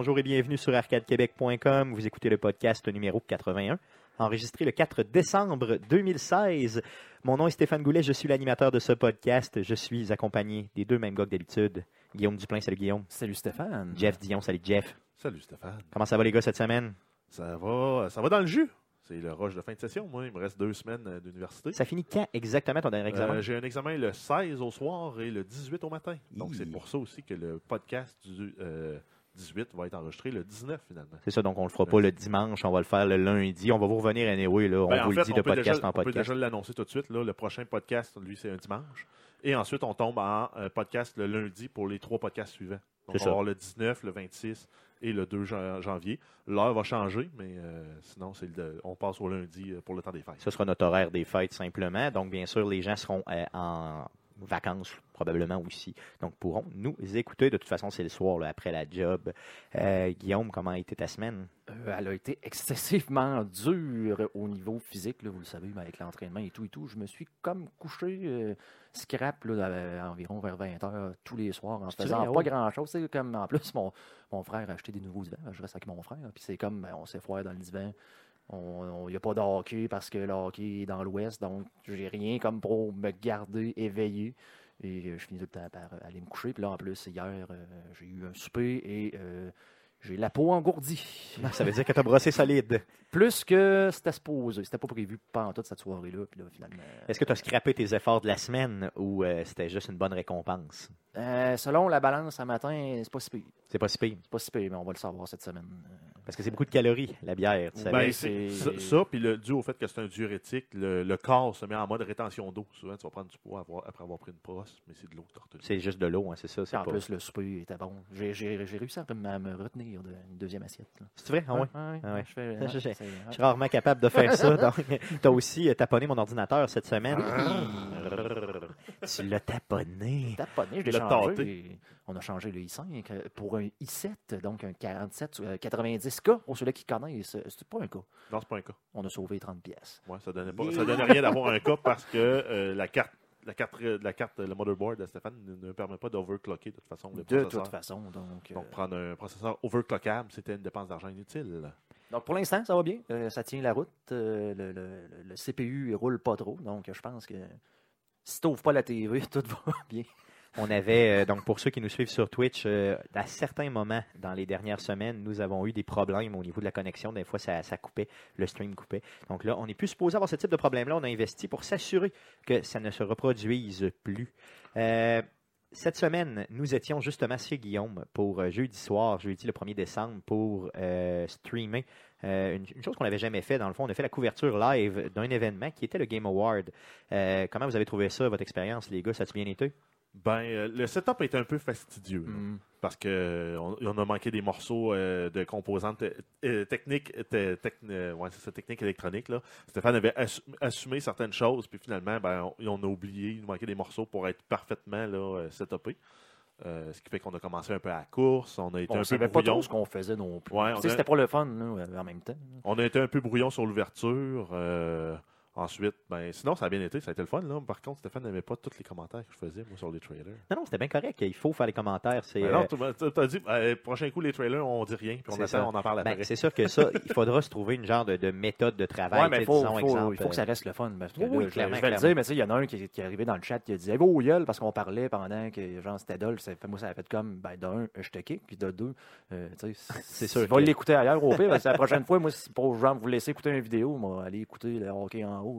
Bonjour et bienvenue sur arcadequebec.com. Vous écoutez le podcast numéro 81, enregistré le 4 décembre 2016. Mon nom est Stéphane Goulet, je suis l'animateur de ce podcast. Je suis accompagné des deux mêmes gars que d'habitude. Guillaume Duplain, salut Guillaume. Salut Stéphane. Jeff Dion, salut Jeff. Salut Stéphane. Comment ça va les gars cette semaine? Ça va, ça va dans le jus. C'est le rush de fin de session, moi. Il me reste deux semaines euh, d'université. Ça finit quand exactement ton dernier examen? Euh, J'ai un examen le 16 au soir et le 18 au matin. Donc c'est pour ça aussi que le podcast du euh, 18 va être enregistré le 19 finalement. C'est ça, donc on le fera pas le dimanche, on va le faire le lundi. On va vous revenir anyway, là. On Ben, en vous fait, le dit de podcast déjà, en On peut podcast. déjà l'annoncer tout de suite. Là. Le prochain podcast, lui, c'est un dimanche. Et ensuite, on tombe en euh, podcast le lundi pour les trois podcasts suivants. Donc, on ça. va avoir le 19, le 26 et le 2 jan- janvier. L'heure va changer, mais euh, sinon, le- on passe au lundi euh, pour le temps des fêtes. Ce sera notre horaire des fêtes simplement. Donc, bien sûr, les gens seront euh, en vacances probablement aussi. Donc, pourront nous écouter. De toute façon, c'est le soir, là, après la job. Euh, Guillaume, comment a été ta semaine? Euh, elle a été excessivement dure au niveau physique, là, vous le savez, mais avec l'entraînement et tout et tout. Je me suis comme couché euh, scrap là, à- environ vers 20 heures tous les soirs en faisant vrai, pas oh. grand-chose. C'est comme en plus, mon, mon frère a acheté des nouveaux divans. Je reste avec mon frère. Puis c'est comme ben, on s'est foiré dans le divan. Il n'y a pas de hockey parce que le hockey est dans l'ouest, donc j'ai rien comme pour me garder éveillé. Et euh, je finis tout le temps par euh, aller me coucher. Puis là, en plus, hier, euh, j'ai eu un souper et euh, j'ai la peau engourdie. Ça veut dire que tu as brossé solide. Plus que c'était supposé. C'était pas prévu pendant toute cette soirée-là. Puis là, finalement. Est-ce que tu as scrappé tes efforts de la semaine ou euh, c'était juste une bonne récompense? Selon la balance ce matin, c'est pas si pire. C'est pas si pire. C'est pas si pire, mais on va le savoir cette semaine. Parce que c'est beaucoup de calories, la bière. Tu? Ben, c'est- ça, ça, puis le, dû au fait que c'est un diurétique, le, le corps se met en mode rétention d'eau. Souvent, tu vas prendre du poids avoir- après avoir pris une brosse, mais c'est de l'eau que tu retenu. c'est juste de l'eau, hein, c'est ça. C'est en pas... plus, le souper était bon. J'ai j'ai- j'ai réussi à me, à me retenir d'une deuxième assiette. C'est vrai? Ah ouais? ouais, Ah ouais. Je, fais- Je- je- suis rarement capable de faire ça. Donc, tu as aussi euh, taponné mon ordinateur cette semaine. Tu l'as taponné. taponné, je l'ai changé. On a changé le i5 euh, pour un i7, donc un 47 euh, 90K. Pour ceux-là qui connaissent, euh, c'est pas un cas. Non, c'est pas un cas. On a sauvé 30 pièces. Ouais, ça donnait pas, ça donnait rien d'avoir un cas parce que euh, la carte, la carte, la carte, le motherboard de Stéphane ne, ne permet pas d'overclocker de toute façon le De processeur. toute façon. Donc, euh, Donc, prendre un processeur overclockable, c'était une dépense d'argent inutile. donc pour l'instant, ça va bien. Euh, ça tient la route. Euh, le, le- le CPU ne roule pas trop. Donc, je pense que si tu pas la TV, tout va bien. On avait, euh, donc pour ceux qui nous suivent sur Twitch, euh, à certains moments dans les dernières semaines, nous avons eu des problèmes au niveau de la connexion. Des fois, ça, ça coupait, le stream coupait. Donc là, on n'est plus supposé avoir ce type de problème-là. On a investi pour s'assurer que ça ne se reproduise plus. Euh, cette semaine, nous étions justement chez Guillaume pour jeudi soir, jeudi le 1er décembre, pour streamer euh, une, une chose qu'on n'avait jamais fait. Dans le fond, on a fait la couverture live d'un événement qui était le Game Award. Euh, comment vous avez trouvé ça, votre expérience, les gars? Ça a-tu bien été? Ben, euh, le setup est un peu fastidieux. là. Mm. parce que on, on a manqué des morceaux euh, de composantes euh, techniques, te- techn- ouais, c'est ça, techniques électroniques. Là. Stéphane avait assu- assumé certaines choses, puis finalement, ben, on, on a oublié, il nous manquait des morceaux pour être parfaitement là, setupé. Euh, ce qui fait qu'on a commencé un peu à la course, on a été On un ne peu savait pas brouillon. trop ce qu'on faisait non plus. Ouais, a- C'était pas le fun là, en même temps. On a été un peu brouillon sur l'ouverture. euh, ensuite, ben, sinon, ça a bien été, ça a été le fun. Là. Par contre, Stéphane n'aimait pas tous les commentaires que je faisais moi, sur les trailers. Non, non, c'était bien correct. Il faut faire les commentaires. C'est Ben euh, non, tu tu as dit, ben, prochain coup, les trailers, on dit rien, puis on, attend, on en parle ben, après. c'est sûr que ça, il faudra se trouver une genre de, de méthode de travail. Ouais, mais tu sais, faut, disons, faut- exemple, il faut que ça euh, reste le fun. Parce que Oui, là, oui, je- clairement, je vais le clairement. dire, mais il y en a un qui, qui est arrivé dans le chat qui a dit hey, au gueule parce qu'on parlait pendant que genre c'était fait- Moi, ça a fait comme ben, d'un, je te kick, puis de deux, euh, tu sais, C'est sûr Tu vas l'écouter ailleurs au pire, parce que la prochaine fois, moi, si pour genre vous laisser écouter une vidéo, moi, aller écouter le hockey en haut.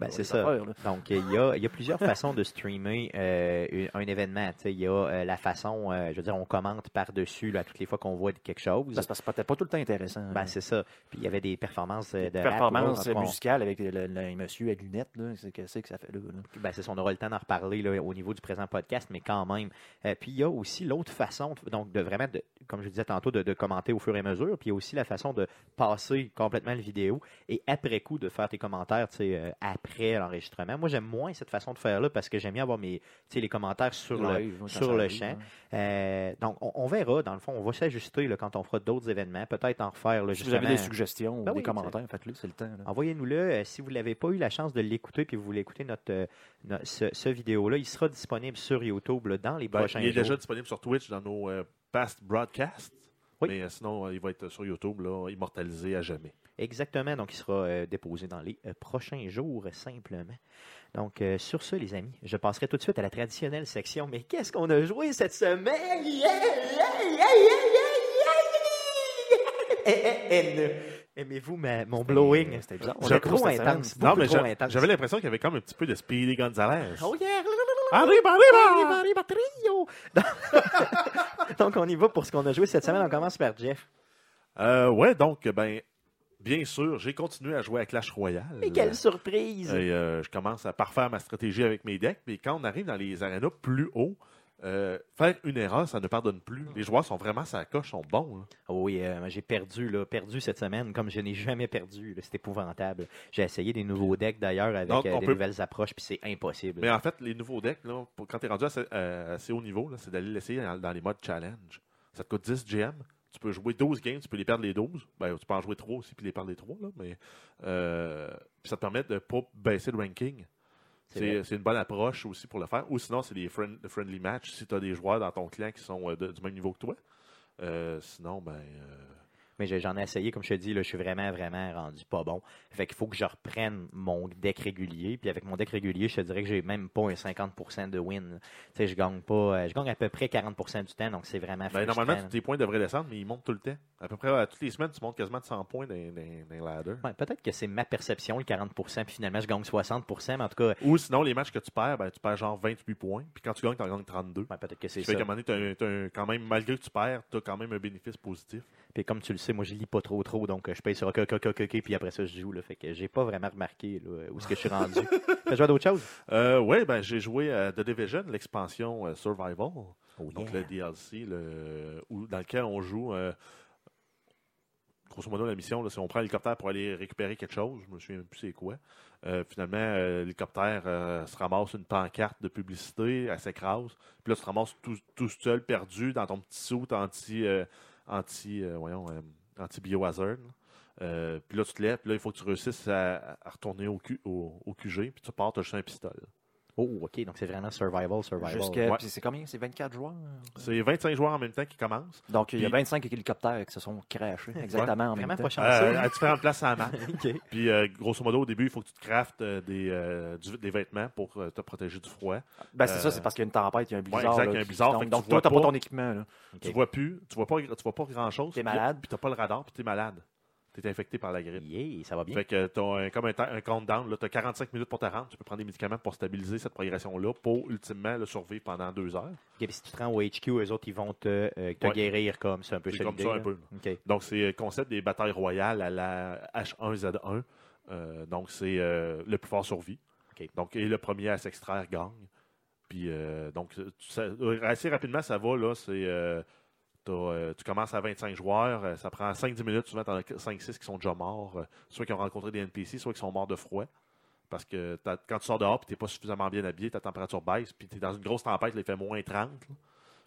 Ben, c'est ça. affaires. Donc, il y a, y a plusieurs façons de streamer euh, un événement. Il y a euh, la façon, euh, je veux dire, on commente par-dessus là, toutes les fois qu'on voit quelque chose. Ben, parce que c'est peut-être pas tout le temps intéressant. Ben, là. c'est ça. Puis il y avait des performances euh, de rap, performance en tout cas, on- musicale avec le, le monsieur à lunettes, là, c'est qu'est-ce que ça fait là. là. Ben, c'est ça, on aura le temps d'en reparler là, au niveau du présent podcast, mais quand même. Puis il y a aussi l'autre façon, donc de vraiment, de, comme je disais tantôt, de, de commenter au fur et à mesure. Puis il y a aussi la façon de passer complètement la vidéo et après coup de faire tes commentaires tu sais, euh, après l'enregistrement. Moi, j'aime moins cette façon de faire là parce que j'aime bien avoir mes, tu sais, les commentaires sur le, sur le champ. hein. Euh, donc, on, on verra. Dans le fond, on va s'ajuster là, quand on fera d'autres événements. Peut-être en refaire. Là, Si vous avez des suggestions Ben ou des oui, commentaires, faites-le, c'est le temps. là. Envoyez-nous-le. Euh, si vous n'avez pas eu la chance de l'écouter puis vous voulez écouter notre, euh, no- ce, ce vidéo-là, il sera disponible sur YouTube là, dans les Ben, prochains il est jours. déjà disponible sur Twitch dans nos euh, past broadcasts. Oui. Mais sinon, il va être sur YouTube, là, immortalisé à jamais. Exactement. Donc, il sera euh, déposé dans les euh, prochains jours, simplement. Donc, euh, sur ce, les amis, je passerai tout de suite à la traditionnelle section. Mais qu'est-ce qu'on a joué cette semaine? Aimez-vous mon blowing? C'était bizarre. On trop intense. Non, mais j'avais l'impression qu'il y avait comme un petit peu de Speedy Gonzalez. Oh yeah! Arriba, arriba! Arriba, trio! Donc, on y va pour ce qu'on a joué cette semaine. On commence par Jeff. Euh, ouais, donc, ben, bien sûr, j'ai continué à jouer à Clash Royale. Mais quelle surprise! Et, euh, je commence à parfaire ma stratégie avec mes decks. Mais quand on arrive dans les arénas plus hauts, euh, faire une erreur, ça ne pardonne plus. Les joueurs sont vraiment sa coche, sont bons. là. Oh oui, euh, j'ai perdu, là, perdu cette semaine comme je n'ai jamais perdu. C'est épouvantable. J'ai essayé des nouveaux decks d'ailleurs avec Donc, euh, des peut- nouvelles approches, puis c'est impossible. Mais en fait, les nouveaux decks, là, pour- quand tu es rendu assez, euh, assez haut niveau, c'est d'aller l'essayer dans, dans les modes challenge. Ça te coûte 10 GM. Tu peux jouer 12 games, tu peux les perdre les 12. Ben, tu peux en jouer 3 aussi, puis les perdre les 3. Là, mais euh, ça te permet de ne pas baisser le ranking. C'est une bonne approche aussi pour le faire. Ou sinon, c'est des friend- friendly match si tu as des joueurs dans ton clan qui sont euh, de- du même niveau que toi. Euh, sinon, ben. euh, Mais j'en ai essayé, comme je te dis, là, je suis vraiment, vraiment rendu pas bon. Fait qu'il faut que je reprenne mon deck régulier. Puis avec mon deck régulier, je te dirais que j'ai même pas un 50% de win. Tu sais, je gagne pas. euh, Je gagne à peu près 40% du temps, donc c'est vraiment ben, normalement, tes points devraient descendre, mais ils montent tout le temps. À peu près à toutes les semaines, tu montes quasiment de 100 points dans, dans, dans. Ouais, Peut-être que c'est ma perception, le 40%, puis finalement, je gagne 60%, mais en tout cas, Ou sinon, les matchs que tu perds, ben, tu perds genre 28 points. Puis quand tu gagnes, tu en gagnes 32. ouais, peut-être que c'est Ce qui fait ça. qu'à un moment donné, quand même, malgré que tu perds, tu as quand même un bénéfice positif. Puis comme tu le sais, moi je lis pas trop trop, donc euh, je paye sur OK, OK, OK, OK, puis après ça je joue. Là, fait que j'ai pas vraiment remarqué là, où est-ce que je suis rendu. T'as joué à d'autres choses? Euh, ouais, ben, j'ai joué à The Division, l'expansion euh, Survival. Oh, Donc le DLC, le, où- dans lequel on joue. euh, grosso modo, la mission, c'est on prend l'hélicoptère pour aller récupérer quelque chose. Je me souviens plus c'est quoi. Euh, finalement, euh, l'hélicoptère euh, se ramasse une pancarte de publicité, elle s'écrase. Puis là, tu te ramasses tout, tout seul, perdu, dans ton petit saut anti, anti, voyons, anti-biohazard. Euh, puis là, tu te lèves, puis là, il faut que tu réussisses à, retourner au, au, au QG, puis tu pars, tu as juste un pistolet. Oh, ok, donc c'est vraiment survival, survival. Jusqu'à- Ouais. puis c'est combien? C'est 24 joueurs? C'est 25 joueurs en même temps qui commencent. Donc, il y a Puis- 25 hélicoptères qui se sont crashés exactement en Vraiment même temps. pas chanceux. Euh, à différentes places à la map. Ok. Puis, euh, grosso modo, au début, il faut que tu te craftes euh, des, euh, du- des vêtements pour euh, te protéger du froid. Ben, c'est ça, c'est parce qu'il y a une tempête, il y a un blizzard. exact, là, il y a un qui- blizzard, fait que Donc, tu toi, t'as pas pas- ton équipement. Là. Ok. Tu vois plus, tu vois pas, tu vois pas grand chose. T'es malade. Puis t'as pas le radar, puis t'es malade. T'es infecté par la grippe. Yeah, ça va bien. Fait que t'as un, comme un, un countdown, t'as 45 minutes pour te rendre. Tu peux prendre des médicaments pour stabiliser cette progression-là, pour ultimement le survivre pendant deux heures. Ok, puis si tu te rends au HQ, eux autres, ils vont te, euh, te Ouais. guérir comme c'est un peu comme ça un là. peu. Donc, c'est le concept des batailles royales à la H1Z1. Euh, donc, c'est euh, le plus fort survie. Ok. Donc, et le premier à s'extraire gagne. Puis, euh, donc, ça- assez rapidement, ça va. là. C'est, euh, tu commences à 25 joueurs. euh, ça prend 5-10 minutes. Souvent, tu en as 5-6 qui sont déjà morts. euh, soit qui ont rencontré des NPC, soit qui sont morts de froid. Parce que quand tu sors dehors tu n'es pas suffisamment bien habillé, ta température baisse. Puis, tu es dans une grosse tempête, il fait moins 30. là.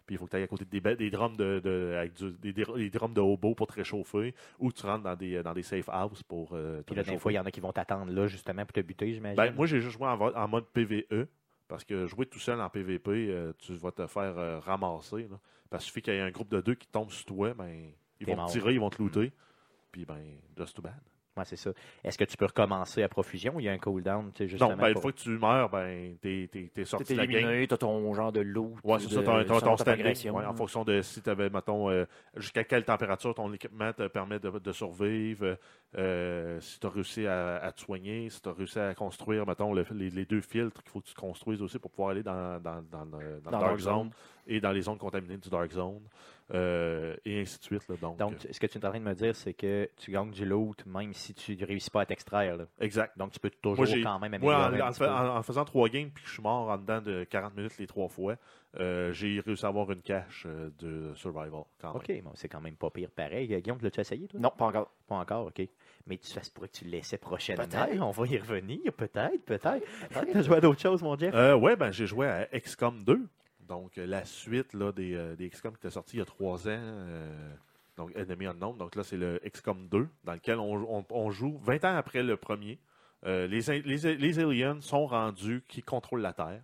Puis il faut que tu ailles à côté des, des drums de, de- avec du- des, des- des drums de hobo pour te réchauffer. Ou tu rentres dans des, dans des safe houses pour euh, te Puis là, des réchauffer. fois, il y en a qui vont t'attendre là, justement, pour te buter, j'imagine. Ben, moi, j'ai juste joué en, mode PVE. Parce que jouer tout seul en PVP, euh, tu vas te faire euh, ramasser. là. Parce qu'il suffit qu'il y ait un groupe de deux qui tombe sur toi, ben, ils T'es vont mort. te tirer, ils vont te looter. Puis, ben, just too bad. Ouais, c'est ça. Est-ce que tu peux recommencer à profusion ou il y a un cooldown, tu sais, justement? Donc, ben, une pour- fois que tu meurs, ben, t'es, t'es, t'es sorti T'es de la game. éliminé, t'as ton genre de loot. Ouais, c'est de- ça, ton, ton, selon ton ta standing. Ouais, en fonction de si tu avais, mettons, euh, jusqu'à quelle température ton équipement te permet de, de survivre, euh, si tu as réussi à, à te soigner, si tu as réussi à construire, mettons, le- les, les deux filtres qu'il faut que tu construises aussi pour pouvoir aller dans, dans, dans, le- dans le Dans Dark Dark Zone Zone. et dans les zones contaminées du Dark Zone, euh, et ainsi de suite. là. donc, Donc, euh, ce que tu es en train de me dire, c'est que tu gagnes du loot même si tu ne réussis pas à t'extraire. là. exact. Donc, tu peux toujours Moi, quand même Moi, améliorer en, un en en- en faisant trois games puis que je suis mort en dedans de 40 minutes les trois fois, euh, j'ai réussi à avoir une cache euh, de survival quand. OK, bon, c'est quand même pas pire pareil. Guillaume, l'as-tu essayé, toi? Non, pas encore. Pas encore, OK. Mais tu fais pour que tu le laissais prochainement. Peut-être. On va y revenir, peut-être, peut-être. T'as joué à d'autres choses, mon Jeff? Euh, ouais, ben, j'ai joué à XCOM 2. Donc, euh, la suite des, euh, des XCOM qui était sorti il y a trois ans. euh, donc, Enemy Unknown. Donc, là, c'est le XCOM 2, dans lequel on, joue 20 ans après le premier. Les aliens sont rendus qui contrôlent la Terre.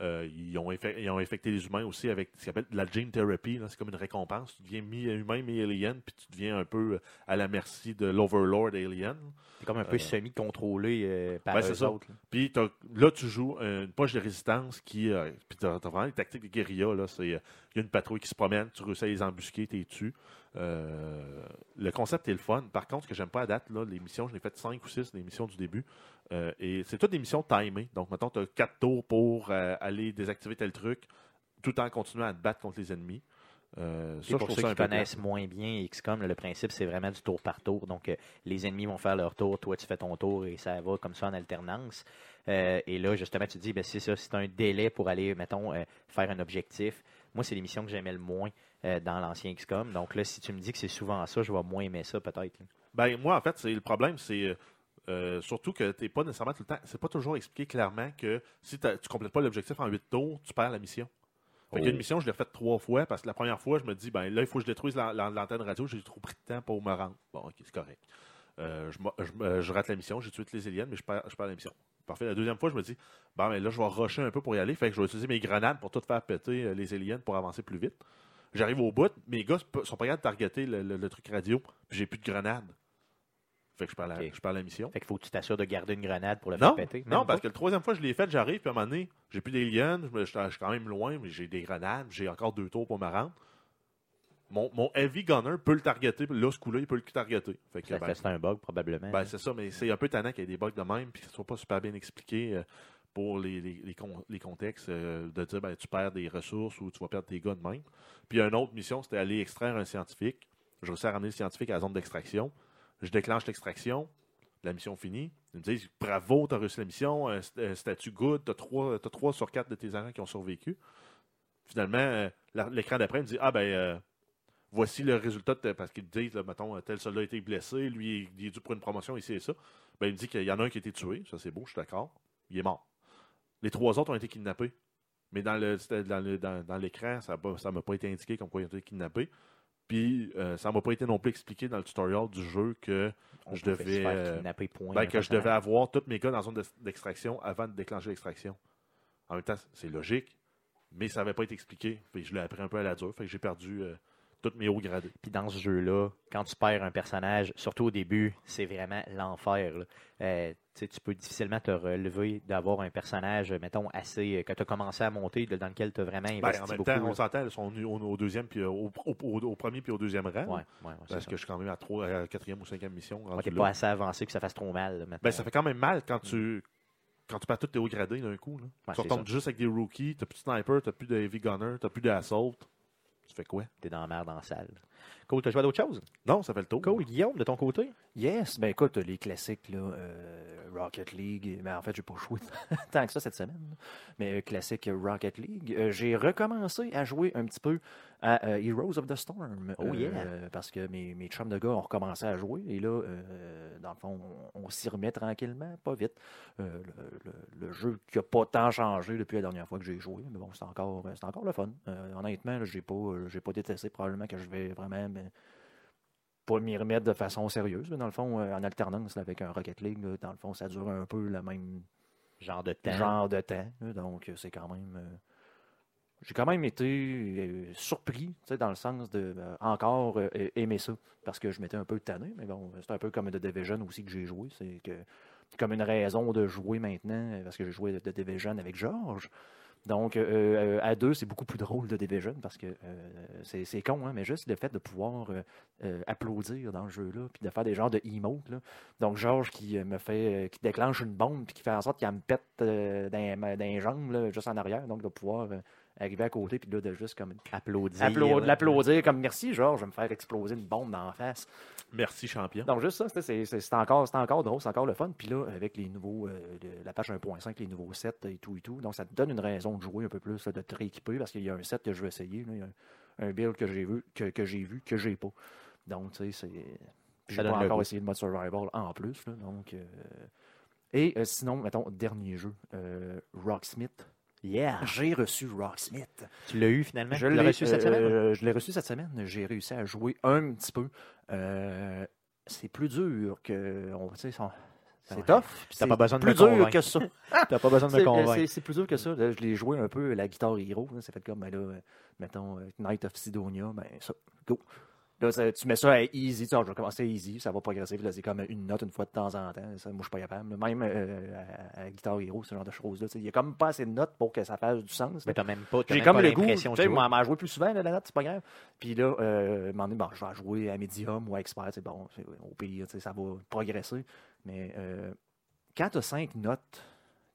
Euh, ils, ont effect- ils ont infecté les humains aussi avec ce qu'on appelle de la gene therapy. C'est comme une récompense. Tu deviens mi-humain, mi-alien, puis tu deviens un peu à la merci de l'Overlord Alien. C'est comme un peu Euh, semi-contrôlé euh, par ben, eux c'est ça. autres. là. Puis là, tu joues une poche de résistance qui. puis t'as t'as vraiment les tactiques de guérilla. Il y a une patrouille qui se promène, tu réussis à les embusquer, t'es dessus. Euh, le concept est le fun. Par contre, ce que j'aime pas à date, là, les missions, j'en ai fait 5 ou 6, les missions du début. Euh, et c'est toutes des missions timées. Donc, mettons, tu as 4 tours pour euh, aller désactiver tel truc, tout en continuant à te battre contre les ennemis. Euh, ça, pour ceux qui connaissent moins bien XCOM, le principe, c'est vraiment du tour par tour. Donc, euh, les ennemis vont faire leur tour, toi, tu fais ton tour et ça va comme ça en alternance. Euh, et là, justement, tu te dis, ben, c'est ça, c'est un délai pour aller, mettons, faire un objectif. Moi, c'est l'émission que j'aimais le moins dans l'ancien XCOM. Donc là, si tu me dis que c'est souvent ça, je vais moins aimer ça, peut-être. Ben, moi, en fait, c'est le problème, c'est euh, euh, surtout que tu pas nécessairement tout le temps. C'est pas toujours expliqué clairement que si tu complètes pas l'objectif en 8 tours, tu perds la mission. Fait qu'il y a une Oh. mission, je l'ai faite trois fois parce que la première fois, je me dis, ben là, il faut que je détruise l'an- l'an- l'antenne radio, j'ai trop pris de temps pour me rendre. Bon, ok, c'est correct. Euh, je, me- je rate la mission, j'ai tué toutes les aliens, mais je perds, je perds la mission. Parfait. La deuxième fois, je me dis, bon, ben là, je vais rusher un peu pour y aller. Fait que je vais utiliser mes grenades pour tout faire péter euh, les aliens pour avancer plus vite. J'arrive au bout, mes gars sont- sont pas capables de targeter le, le- le truc radio, puis j'ai plus de grenades. Fait que je la, perds la mission. Fait qu'il faut que tu t'assures de garder une grenade pour le Non, faire péter. non parce pas. que la troisième fois que je l'ai fait, j'arrive, puis à un moment donné, j'ai plus d'aliens, je, suis quand même loin, mais j'ai des grenades, j'ai encore deux tours pour me rendre. Mon, mon heavy gunner peut le targeter, là, ce coup-là, il peut le targeter. Fait que, Ça ben, c'est un bug, probablement. ben, c'est ça, mais c'est un peu tannant qu'il y ait des bugs de même, puis que ce soit pas super bien expliqué euh, pour les, les, les con- les contextes, euh, de dire ben, tu perds des ressources ou tu vas perdre tes gars de même. Puis il y a une autre mission, c'était aller extraire un scientifique. Je réussis à ramener le scientifique à la zone d'extraction. Je déclenche l'extraction. La mission finie. Ils me disent bravo, tu as réussi la mission, statut good, tu as 3, sur 4 de tes agents qui ont survécu. Finalement, euh, l'écran d'après me dit Ah ben, euh, voici le résultat, de- parce qu'ils disent, mettons, tel soldat a été blessé, lui, il est dû pour une promotion, ici et ça. Ben, il me dit qu'il y en a un qui a été tué, ça c'est beau, je suis d'accord. Il est mort. Les trois autres ont été kidnappés. Mais dans l'écran, ça ne m'a pas été indiqué comme quoi ils ont été kidnappés. Puis euh, ça m'a pas été non plus expliqué dans le tutorial du jeu que, On je devais, point, ben, que je devais avoir tous mes gars dans la zone d'ex- d'extraction avant de déclencher l'extraction. En même temps, c'est logique, mais ça n'avait pas été expliqué. Puis je l'ai appris un peu à la dure, fait que j'ai perdu euh, tous mes hauts gradés. Puis dans ce jeu-là, quand tu perds un personnage, surtout au début, c'est vraiment l'enfer. Euh, tu tu peux difficilement te relever d'avoir un personnage, mettons, assez euh, que tu as commencé à monter, dans lequel tu as vraiment Ben, investi en même beaucoup. temps, on s'entend, sont venus au, deuxième, puis euh, au, au- au- au premier puis au deuxième rang. Ouais, ouais, Parce ça. que je suis quand même à, trois, à la quatrième ou cinquième mission. T'es là. pas assez avancé que ça fasse trop mal. là. Ben, ça fait quand même mal quand tu quand tu perds tous tes hauts gradés d'un coup. Là. Tu retombes juste avec des rookies, t'as plus de sniper, t'as plus de heavy gunner, t'as plus d'assault. Tu fais quoi? T'es dans la merde la salle. Cool, t'as joué à d'autres choses? Non, ça fait le tour. Cool, Guillaume, de ton côté? Yes, ben écoute, les classiques, là, euh, Rocket League, mais en fait, j'ai pas joué tant que ça cette semaine, mais euh, classique Rocket League. Euh, j'ai recommencé à jouer un petit peu à euh, Heroes of the Storm. Oh, yeah. euh, Parce que mes, mes chums de gars ont recommencé à jouer, et là, euh, dans le fond, on, on s'y remet tranquillement, pas vite. Euh, le, le- le jeu qui a pas tant changé depuis la dernière fois que j'ai joué, mais bon, c'est encore, c'est encore le fun. Euh, honnêtement, j'ai pas, euh, j'ai pas détesté, probablement que je vais vraiment... mais, pas m'y remettre de façon sérieuse. Mais dans le fond, euh, en alternance là, avec un Rocket League, là, dans le fond, ça dure un peu le même Genre de temps. genre de temps. là. donc, euh, c'est quand même. euh, j'ai quand même été surpris, dans le sens de euh, encore euh, aimer ça. Parce que je m'étais un peu tanné, mais bon, c'est un peu comme The Division aussi que j'ai joué. C'est que comme une raison de jouer maintenant, parce que j'ai joué The Division avec Georges. Donc, euh, euh, à deux, c'est beaucoup plus drôle de Division parce que euh, c'est con, hein, mais juste le fait de pouvoir applaudir dans le jeu-là, puis de faire des genres de emotes. Donc, Georges qui me fait, qui déclenche une bombe, puis qui fait en sorte qu'elle me pète dans, dans les jambes, juste en arrière. Donc, de pouvoir arriver à côté, puis là, de juste comme Applaudir. Applau- de là. l'applaudir comme merci, Georges, je vais me faire exploser une bombe dans la face. Merci, champion. Donc, juste ça, c'est- c'est c'est- c'est encore, c'est encore drôle, c'est encore le fun. Puis là, avec les nouveaux, euh, la page 1.5, les nouveaux sets et tout et tout, donc ça te donne une raison de jouer un peu plus, là, de te rééquiper, parce qu'il y a un set que je veux essayer. là. Il y a un, un build que j'ai vu, que, que j'ai vu, que j'ai pas. Donc, tu sais, c'est. J'ai pas encore essayé le mode survival en plus. là, donc, euh, Et euh, sinon, mettons, dernier jeu, euh, Rocksmith. Yeah. J'ai reçu Rocksmith. Tu l'as eu finalement? Je l'ai reçu cette euh, semaine? euh, je l'ai reçu cette semaine. J'ai réussi à jouer un petit peu. Euh, c'est plus dur que. On, C'est tough. T'as c'est pas besoin de plus me dur que ça. T'as pas besoin de me C'est- convaincre. C'est c'est plus dur que ça. Là, je l'ai joué un peu la guitare hero. Ça fait comme, ben là, euh, mettons, euh, Night of Sidonia, ben ça, go. Là, ça- tu mets ça à easy, tu sais, je vais commencer à easy, ça va progresser. Puis là, c'est comme une note une fois de temps en temps. Ça, moi, je suis pas capable. Même euh, à, à Guitar Hero, ce genre de choses-là. tu sais, Il y a comme pas assez de notes pour que ça fasse du sens. Mais t'as même pas, J'ai comme pas le goût, tu sais, moi, m'en jouer plus souvent, là, la note, c'est pas grave. Puis là, euh, bon, je vais jouer à Medium ou à Expert, c'est bon, au pire, ça va progresser. Mais euh, quand tu as cinq notes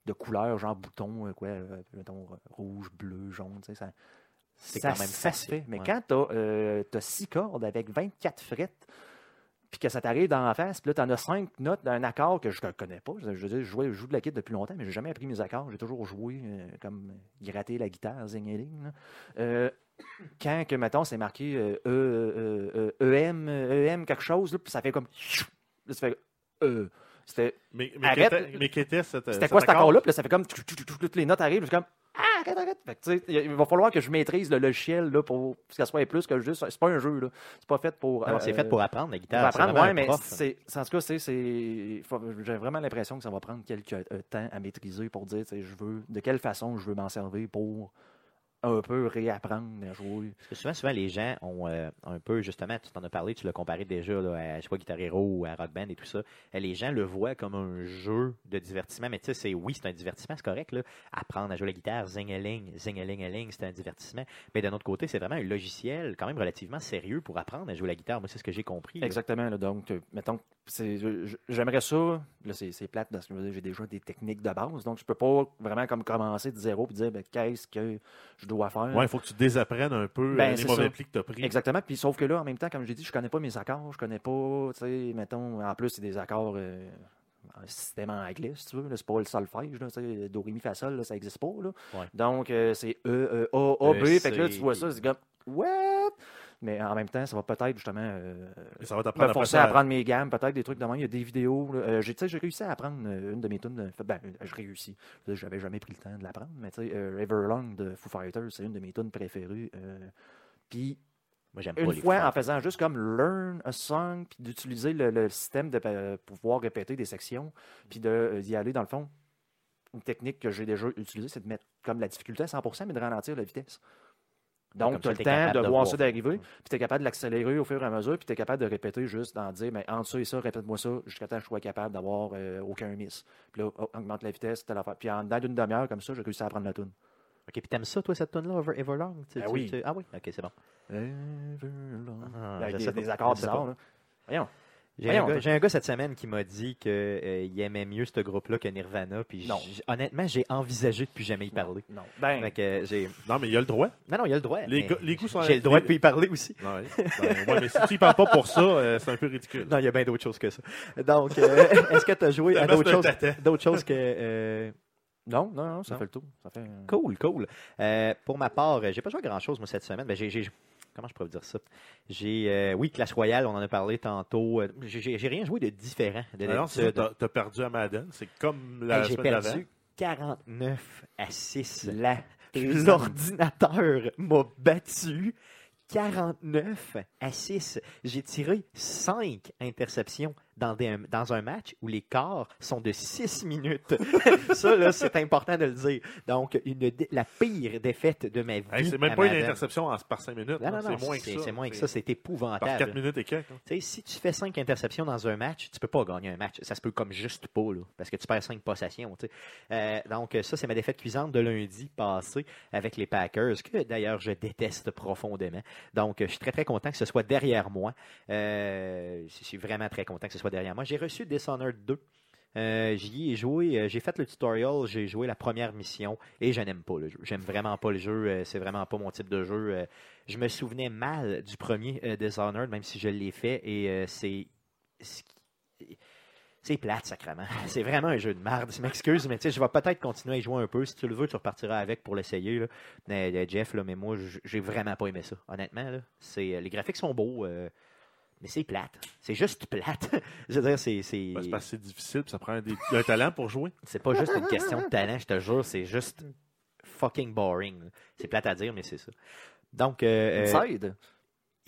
de couleur, genre bouton, euh, quoi, mettons, rouge, bleu, jaune, tu sais, ça, C'est ça, quand même ça se fait. Mais ouais. quand tu as, six cordes avec 24 frettes, puis que ça t'arrive dans la face, puis là, tu en as cinq notes d'un accord que je ne connais pas. Je, veux dire, je, je joue de la guitare depuis longtemps, mais j'ai jamais appris mes accords. J'ai toujours joué euh, comme gratter la guitare, zingeling. là. Euh, quand, que, mettons, c'est marqué euh, E, euh, euh, EM, euh, EM quelque chose, là, puis ça fait comme. Là, ça fait. E. C'était Mais, mais qu'était- qu'était cette. c'était quoi cet accord? accord-là? Puis là, ça fait comme. Toutes les notes arrivent, je suis comme. Ah, arrête, arrête. Fait que, tu sais, il va falloir que je maîtrise le logiciel là, pour que ça soit plus que juste. C'est pas un jeu, là. C'est pas fait pour. C'est euh, fait pour apprendre la pour guitare. c'est apprendre, ouais, mais c'est, en tout cas, c'est, j'ai vraiment l'impression que ça va prendre quelques euh, temps à maîtriser pour dire, tu sais, je veux, de quelle façon je veux m'en servir pour un peu réapprendre à jouer. Parce que souvent, souvent, les gens ont euh, un peu, justement, tu t'en as parlé, tu l'as comparé déjà là, à, je sais pas, Guitar Hero ou à Rock Band et tout ça. Euh, Les gens le voient comme un jeu de divertissement, mais tu sais, c'est, oui, c'est un divertissement, c'est correct, là. Apprendre à jouer la guitare, zing-a-ling, zing-a-ling-a-ling, c'est un divertissement. Mais d'un autre côté, c'est vraiment un logiciel quand même relativement sérieux pour apprendre à jouer la guitare. Moi, c'est ce que j'ai compris. Exactement. là. donc, euh, mettons, j'aimerais ça. Là, c'est, plate parce que je veux dire, j'ai déjà des techniques de base. Donc, je peux pas vraiment comme commencer de zéro et dire ben, qu'est-ce que je dois faire? Ouais, il faut que tu désapprennes un peu Ben, euh, les mauvais ça. plis que tu as pris. Exactement. Puis sauf que là, en même temps, comme je l'ai dit, je connais pas mes accords, je connais pas, tu sais, mettons, en plus, c'est des accords euh, en système anglais, si tu veux. C'est pas le solfège, là, do, ré, mi, fa, sol, là, ça existe pas. Là. Ouais. Donc, euh, c'est E, E, A, A, B. E, fait que là, tu vois ça, c'est comme, what? Mais en même temps, ça va peut-être justement euh, Et ça va me forcer ça à apprendre mes gammes, peut-être des trucs de même. Il y a des vidéos. Euh, j'ai, tu sais, j'ai réussi à apprendre euh, une de mes tunes. de- Ben, euh, je réussis. J'avais jamais pris le temps de l'apprendre, mais tu sais, euh, Everlong de Foo Fighters, c'est une de mes tunes préférées. euh, Puis Moi, j'aime pas une les fois, en faisant juste comme learn a song, puis d'utiliser le, le système de euh, pouvoir répéter des sections, puis euh, d'y aller, dans le fond, une technique que j'ai déjà utilisée, c'est de mettre comme la difficulté à 100%, mais de ralentir la vitesse. Comme Donc, tu as le temps de de voir ça d'arriver, puis tu es capable de l'accélérer au fur et à mesure, puis tu es capable de répéter juste, d'en dire, mais entre ça et ça, répète-moi ça, jusqu'à temps que je sois capable d'avoir euh, aucun miss. Puis là, oh, augmente la vitesse, telle affaire. Puis en dedans d'une demi-heure, comme ça, j'ai réussi à apprendre la tune. Ok, puis t'aimes ça, toi, cette tune-là, Ever- Everlong? Tu- Ben tu- oui. tu- Ah oui, ok, c'est bon. Everlong. Ah, des, accords bizarres. Là. Voyons. J'ai un, gars, un cette semaine qui m'a dit qu'il aimait mieux ce groupe-là que Nirvana. Puis Non. honnêtement, j'ai envisagé de plus jamais y parler. Non. Ben, que, euh, j'ai... Non, mais il y a le droit. Non, non, il y a le droit. Les, mais les goûts sont. J'ai le droit de plus y parler aussi. Ouais, Ben, ouais, mais si tu y parles pas pour ça, euh, c'est un peu ridicule. Non, il y a bien d'autres choses que ça. Donc, euh, est-ce que tu as joué à d'autres choses, d'autres choses que. euh, non, non, non, ça Non? fait le tour. Ça fait, euh, Cool, cool. Euh, pour ma part, euh, j'ai pas joué à grand chose moi cette semaine. Ben, j'ai, j'ai- comment je pourrais vous dire ça? J'ai, euh, oui, Clash Royale, on en a parlé tantôt. Euh, J'ai, j'ai- j'ai rien joué de différent de Alors, t'as t'as perdu à Madden. C'est comme la Hey, j'ai semaine d'avant. perdu 49 à 6. La L'ordinateur m'a battu 49 à 6. J'ai tiré 5 interceptions dans, des- dans un match où les quarts sont de 6 minutes. ça, là, c'est important de le dire. Donc, une, la pire défaite de ma vie. Hey, c'est même pas une interception en- par 5 minutes. Non, non, non, c'est moins que ça. c'est moins que C'est ça. C'est Par épouvantable. 4 minutes et quelques. hein. Si tu fais 5 interceptions dans un match, tu peux pas gagner un match. Ça se peut comme juste pas, là, parce que tu perds 5 possessions. Euh, donc, ça, c'est ma défaite cuisante de lundi passé avec les Packers, que d'ailleurs, je déteste profondément. Donc, je suis très, très content que ce soit derrière moi. Euh, je suis vraiment très content que ce soit derrière moi. J'ai reçu Dishonored 2. Euh, J'y ai joué, euh, j'ai fait le tutorial, j'ai joué la première mission et je n'aime pas le jeu. J'aime vraiment pas le jeu, euh, c'est vraiment pas mon type de jeu. je me souvenais mal du premier Dishonored, même si je l'ai fait, et c'est. c'est- plate, sacrément. C'est vraiment un jeu de merde. Je m'excuse, mais tu sais, je vais peut-être continuer à y jouer un peu. Si tu le veux, tu repartiras avec pour l'essayer. Jeff, mais moi, j'ai vraiment pas aimé ça. Honnêtement, les graphiques sont beaux, mais c'est plate. C'est juste plate. je veux dire, c'est. c'est... Ben, c'est parce que c'est difficile, puis ça prend des- un talent pour jouer. C'est pas juste une question de talent, je te jure, c'est juste fucking boring. C'est plate à dire, mais c'est ça. Donc, euh, euh, Inside?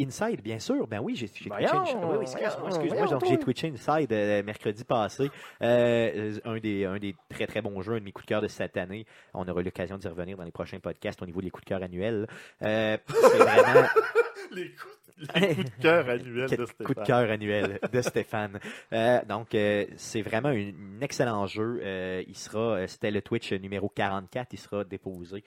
Inside, bien sûr. Ben oui, j'ai j'ai twitché. Voyons, une- oui, oui, excuse-moi, Donc, j'ai twitché Inside euh, mercredi passé. Euh, un, des, un des très, très bons jeux, un de mes coups de cœur de cette année. On aura l'occasion d'y revenir dans les prochains podcasts au niveau des coups de cœur annuels. Euh, c'est vraiment Les coups, les coups de cœur annuels de coup de Stéphane. cœur annuel de Stéphane. Euh, donc, euh, c'est vraiment un, un excellent jeu. Euh, il sera, c'était le Twitch numéro 44. Il sera déposé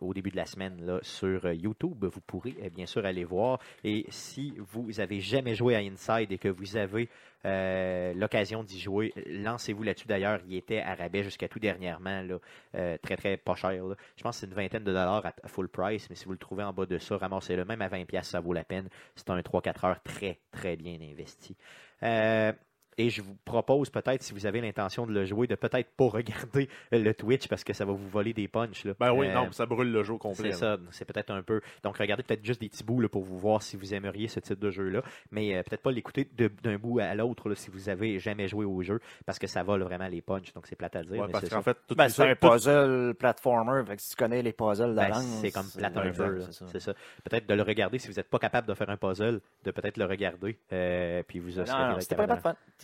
au début de la semaine là, sur YouTube. Vous pourrez bien sûr aller voir. Et si vous avez jamais joué à Inside et que vous avez euh, l'occasion d'y jouer, lancez-vous là-dessus. D'ailleurs, il était à rabais jusqu'à tout dernièrement, là, euh, très très pas cher. Je pense que c'est une vingtaine de dollars à, full price, mais si vous le trouvez en bas de ça, ramassez-le. Même à 20$, piastres, ça vaut la peine. C'est un 3-4 heures très très bien investi. Euh, et je vous propose peut-être, si vous avez l'intention de le jouer, de peut-être pas regarder le Twitch parce que ça va vous voler des punchs. Là. Ben oui, Euh, non, ça brûle le jeu au complet. c'est ça, c'est peut-être un peu. Donc, regardez peut-être juste des petits bouts là, pour vous voir si vous aimeriez ce type de jeu-là, mais euh, peut-être pas l'écouter d'un bout à l'autre là, si vous avez jamais joué au jeu, parce que ça vole vraiment les punchs. Donc, c'est plate à dire. Ouais, mais parce c'est qu'en fait, tout Ben, ça- c'est un tout- puzzle platformer. Fait que si tu connais les puzzles Ben, d'avance. c'est comme plate un peu. c'est ça. Peut-être de le regarder si vous n'êtes pas capable de faire un puzzle, de peut-être le regarder, euh, puis vous Non, serez non, c'était pas capable pas de fun.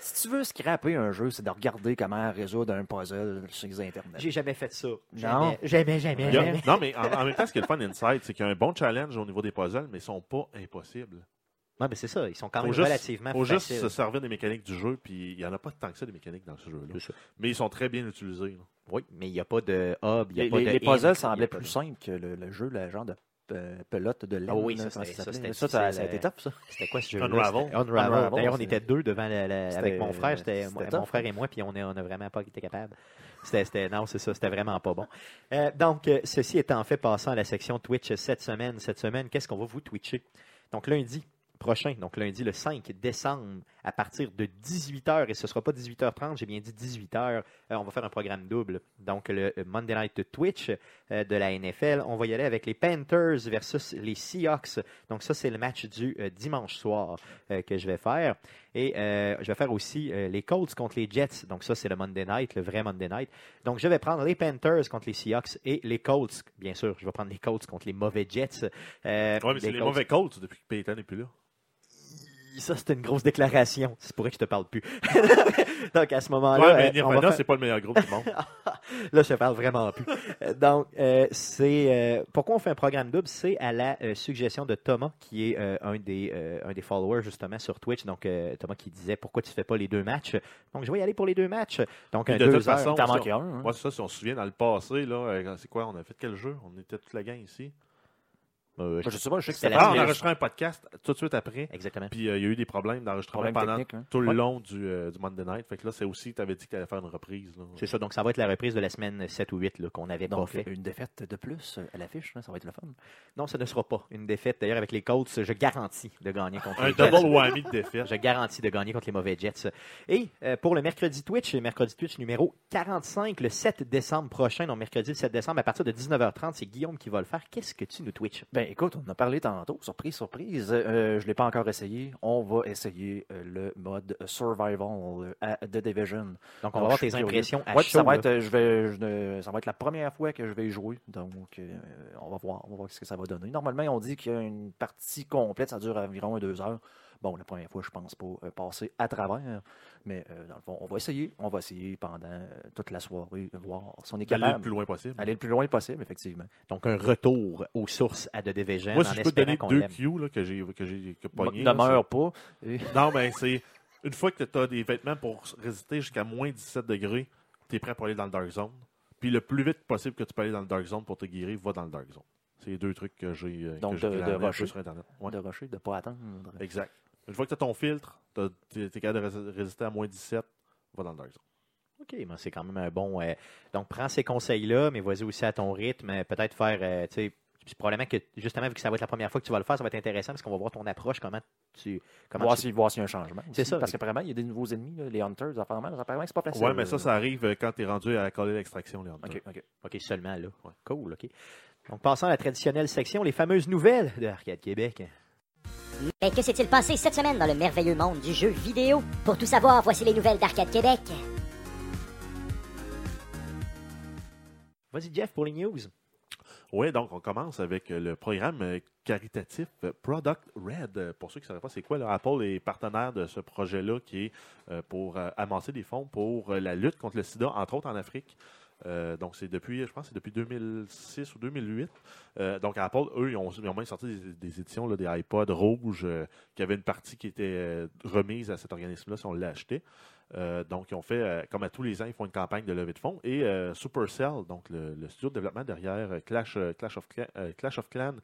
Si tu veux scraper un jeu, c'est de regarder comment résoudre un puzzle sur les internets. J'ai jamais fait ça. Non? Jamais, jamais, jamais. A-. Non, mais en, en même temps, ce qui est le fun Inside, c'est qu'il y a un bon challenge au niveau des puzzles, mais ils sont pas impossibles. Ouais, mais c'est ça. Ils sont quand même juste- relativement faut juste se servir des mécaniques du jeu, puis il y en a pas tant que ça des mécaniques dans ce jeu-là. Mais ils sont très bien utilisés. là. Oui, mais il n'y a pas de hub, il n'y a Les, pas les- de. les puzzles semblaient plus de- simples que le, le jeu, le genre de pelote de laine. Ah oui, là, ça, ça a été tough, ça. C'était quoi ce jeu Unravel. Unravel. Unravel, D'ailleurs, on était deux devant la- la- avec C'était- mon frère. C'était mon frère hein. et moi, puis on n'a on a vraiment pas été capable. C'était, c'était- non, c'est ça, c'était vraiment pas bon. Euh, donc, euh, ceci étant fait, passant à la section Twitch cette semaine. Cette semaine, qu'est-ce qu'on va vous twitcher? Donc, lundi prochain, donc lundi le 5 décembre, à partir de 18h, et ce ne sera pas 18h30, j'ai bien dit 18h, euh, on va faire un programme double. Donc, le Monday Night Twitch euh, de la NFL, on va y aller avec les Panthers versus les Seahawks. Donc, ça, c'est le match du euh, dimanche soir que je vais faire. Et euh, je vais faire aussi euh, les Colts contre les Jets. Donc, ça, c'est le Monday Night, le vrai Monday Night. Donc, je vais prendre les Panthers contre les Seahawks et les Colts. Bien sûr, je vais prendre les Colts contre les mauvais Jets. Euh, Ouais, mais c'est les Colts- mauvais coachs depuis que Peyton n'est plus là. Ça, c'était une grosse déclaration. C'est pour ça que je te parle plus. Donc, à ce moment-là, ouais, mais euh, on va Nirvana, faire- c'est pas le meilleur groupe du monde. Là, je te parle vraiment plus. Donc, euh, c'est euh, pourquoi on fait un programme double, c'est à la euh, suggestion de Thomas, qui est euh, un des euh, un des followers justement sur Twitch. Donc, euh, Thomas qui disait pourquoi tu fais pas les deux matchs. Donc, je vais y aller pour les deux matchs. Donc, un de deux toute heures. façon, T'en manquais un. hein? Moi, c'est ça, si on se souvient, dans le passé, là, euh, c'est quoi, on a fait quel jeu? On était toute la gang ici. Euh, Je sais pas, je sais que C'était Ah, on enregistré un podcast tout de suite après. Exactement. Puis euh, il y a eu des problèmes d'enregistrement Problème pendant hein. tout le Ouais. long du, euh, du Monday Night. Fait que là, c'est aussi, tu avais dit que tu allais faire une reprise. C'est ça. Donc, ça va être la reprise de la semaine 7 ou 8 là, qu'on n'avait pas Donc, fait. une défaite de plus à l'affiche, hein, ça va être le fun. Non, ce ne sera pas une défaite. D'ailleurs, avec les Colts, je garantis de gagner contre Un les Jets. double whammy de défaite. Je garantis de gagner contre les mauvais Jets. Et euh, pour le mercredi Twitch, le mercredi Twitch numéro 45, le 7 décembre prochain, donc mercredi le 7 décembre, à partir de 19h30, c'est Guillaume qui va le faire. Qu'est-ce que tu nous Twitch? Ben écoute, on en a parlé tantôt, surprise, surprise. Euh, je ne l'ai pas encore essayé. On va essayer euh, le mode survival euh, à The Division. Donc, on va voir tes impressions à Ouais, ça va être, euh, je vais, je ça va être la première fois que je vais y jouer. Donc, euh, on va voir, on va voir ce que ça va donner. Normalement, on dit qu'il y a une partie complète, ça dure environ deux heures. Bon, la première fois, je pense pas euh, passer à travers, mais euh, dans le fond, on va essayer. On va essayer pendant euh, toute la soirée, voir si on est D'aller le capable plus loin possible. d'aller le plus loin possible, effectivement. Donc, un retour aux sources à The Division Moi, en si je peux te donner deux là, que j'ai que j'ai que pogné, ne meurs pas. Et- Non, mais c'est une fois que tu as des vêtements pour résister jusqu'à moins 17 degrés, tu es prêt pour aller dans le Dark Zone. Puis le plus vite possible que tu peux aller dans le Dark Zone pour te guérir, va dans le Dark Zone. C'est les deux trucs que j'ai Donc, que de- de rusher. sur Internet. Ouais, de rusher, de ne pas attendre. exact. Une fois que tu as ton filtre, tu es, capable de rés- résister à moins 17, va dans le Dark Zone. OK, mais c'est quand même un bon. euh, donc, prends ces conseils-là, mais vas-y aussi à ton rythme. euh, Peut-être faire, euh, tu sais, probablement que, justement, vu que ça va être la première fois que tu vas le faire, ça va être intéressant parce qu'on va voir ton approche, comment tu. Comment Voir tu- s'il voir s'il y a un changement. C'est ça. Parce qu'apparemment, il y a des nouveaux ennemis, là, les Hunters, apparemment. Apparemment, c'est pas facile. Ouais, mais ça, ça arrive quand tu es rendu à coller l'extraction, les Hunters. Ok, ok. OK, seulement là. Ouais. Cool, OK. Donc, passons à la traditionnelle section, les fameuses nouvelles de Arcade Québec. Mais que s'est-il passé cette semaine dans le merveilleux monde du jeu vidéo? Pour tout savoir, voici les nouvelles d'Arcade Québec. Vas-y, Jeff, pour les news. Oui, donc on commence avec le programme euh, caritatif Product Red. Pour ceux qui ne sauraient pas c'est quoi, là, Apple est partenaire de ce projet-là qui est euh, pour euh, amasser des fonds pour la lutte contre le sida, entre autres en Afrique. Euh, donc c'est depuis, je pense, c'est depuis 2006 ou 2008. Euh, donc Apple, eux, ils ont, ils ont même sorti des, éditions, des iPods rouges euh, qui avaient une partie qui était euh, remise à cet organisme-là si on l'a acheté. Euh, donc, ils ont fait, comme à tous les ans, ils font une campagne de levée de fonds. Et Supercell, donc le, studio de développement derrière Clash, of Clan, euh, Clash of Clans,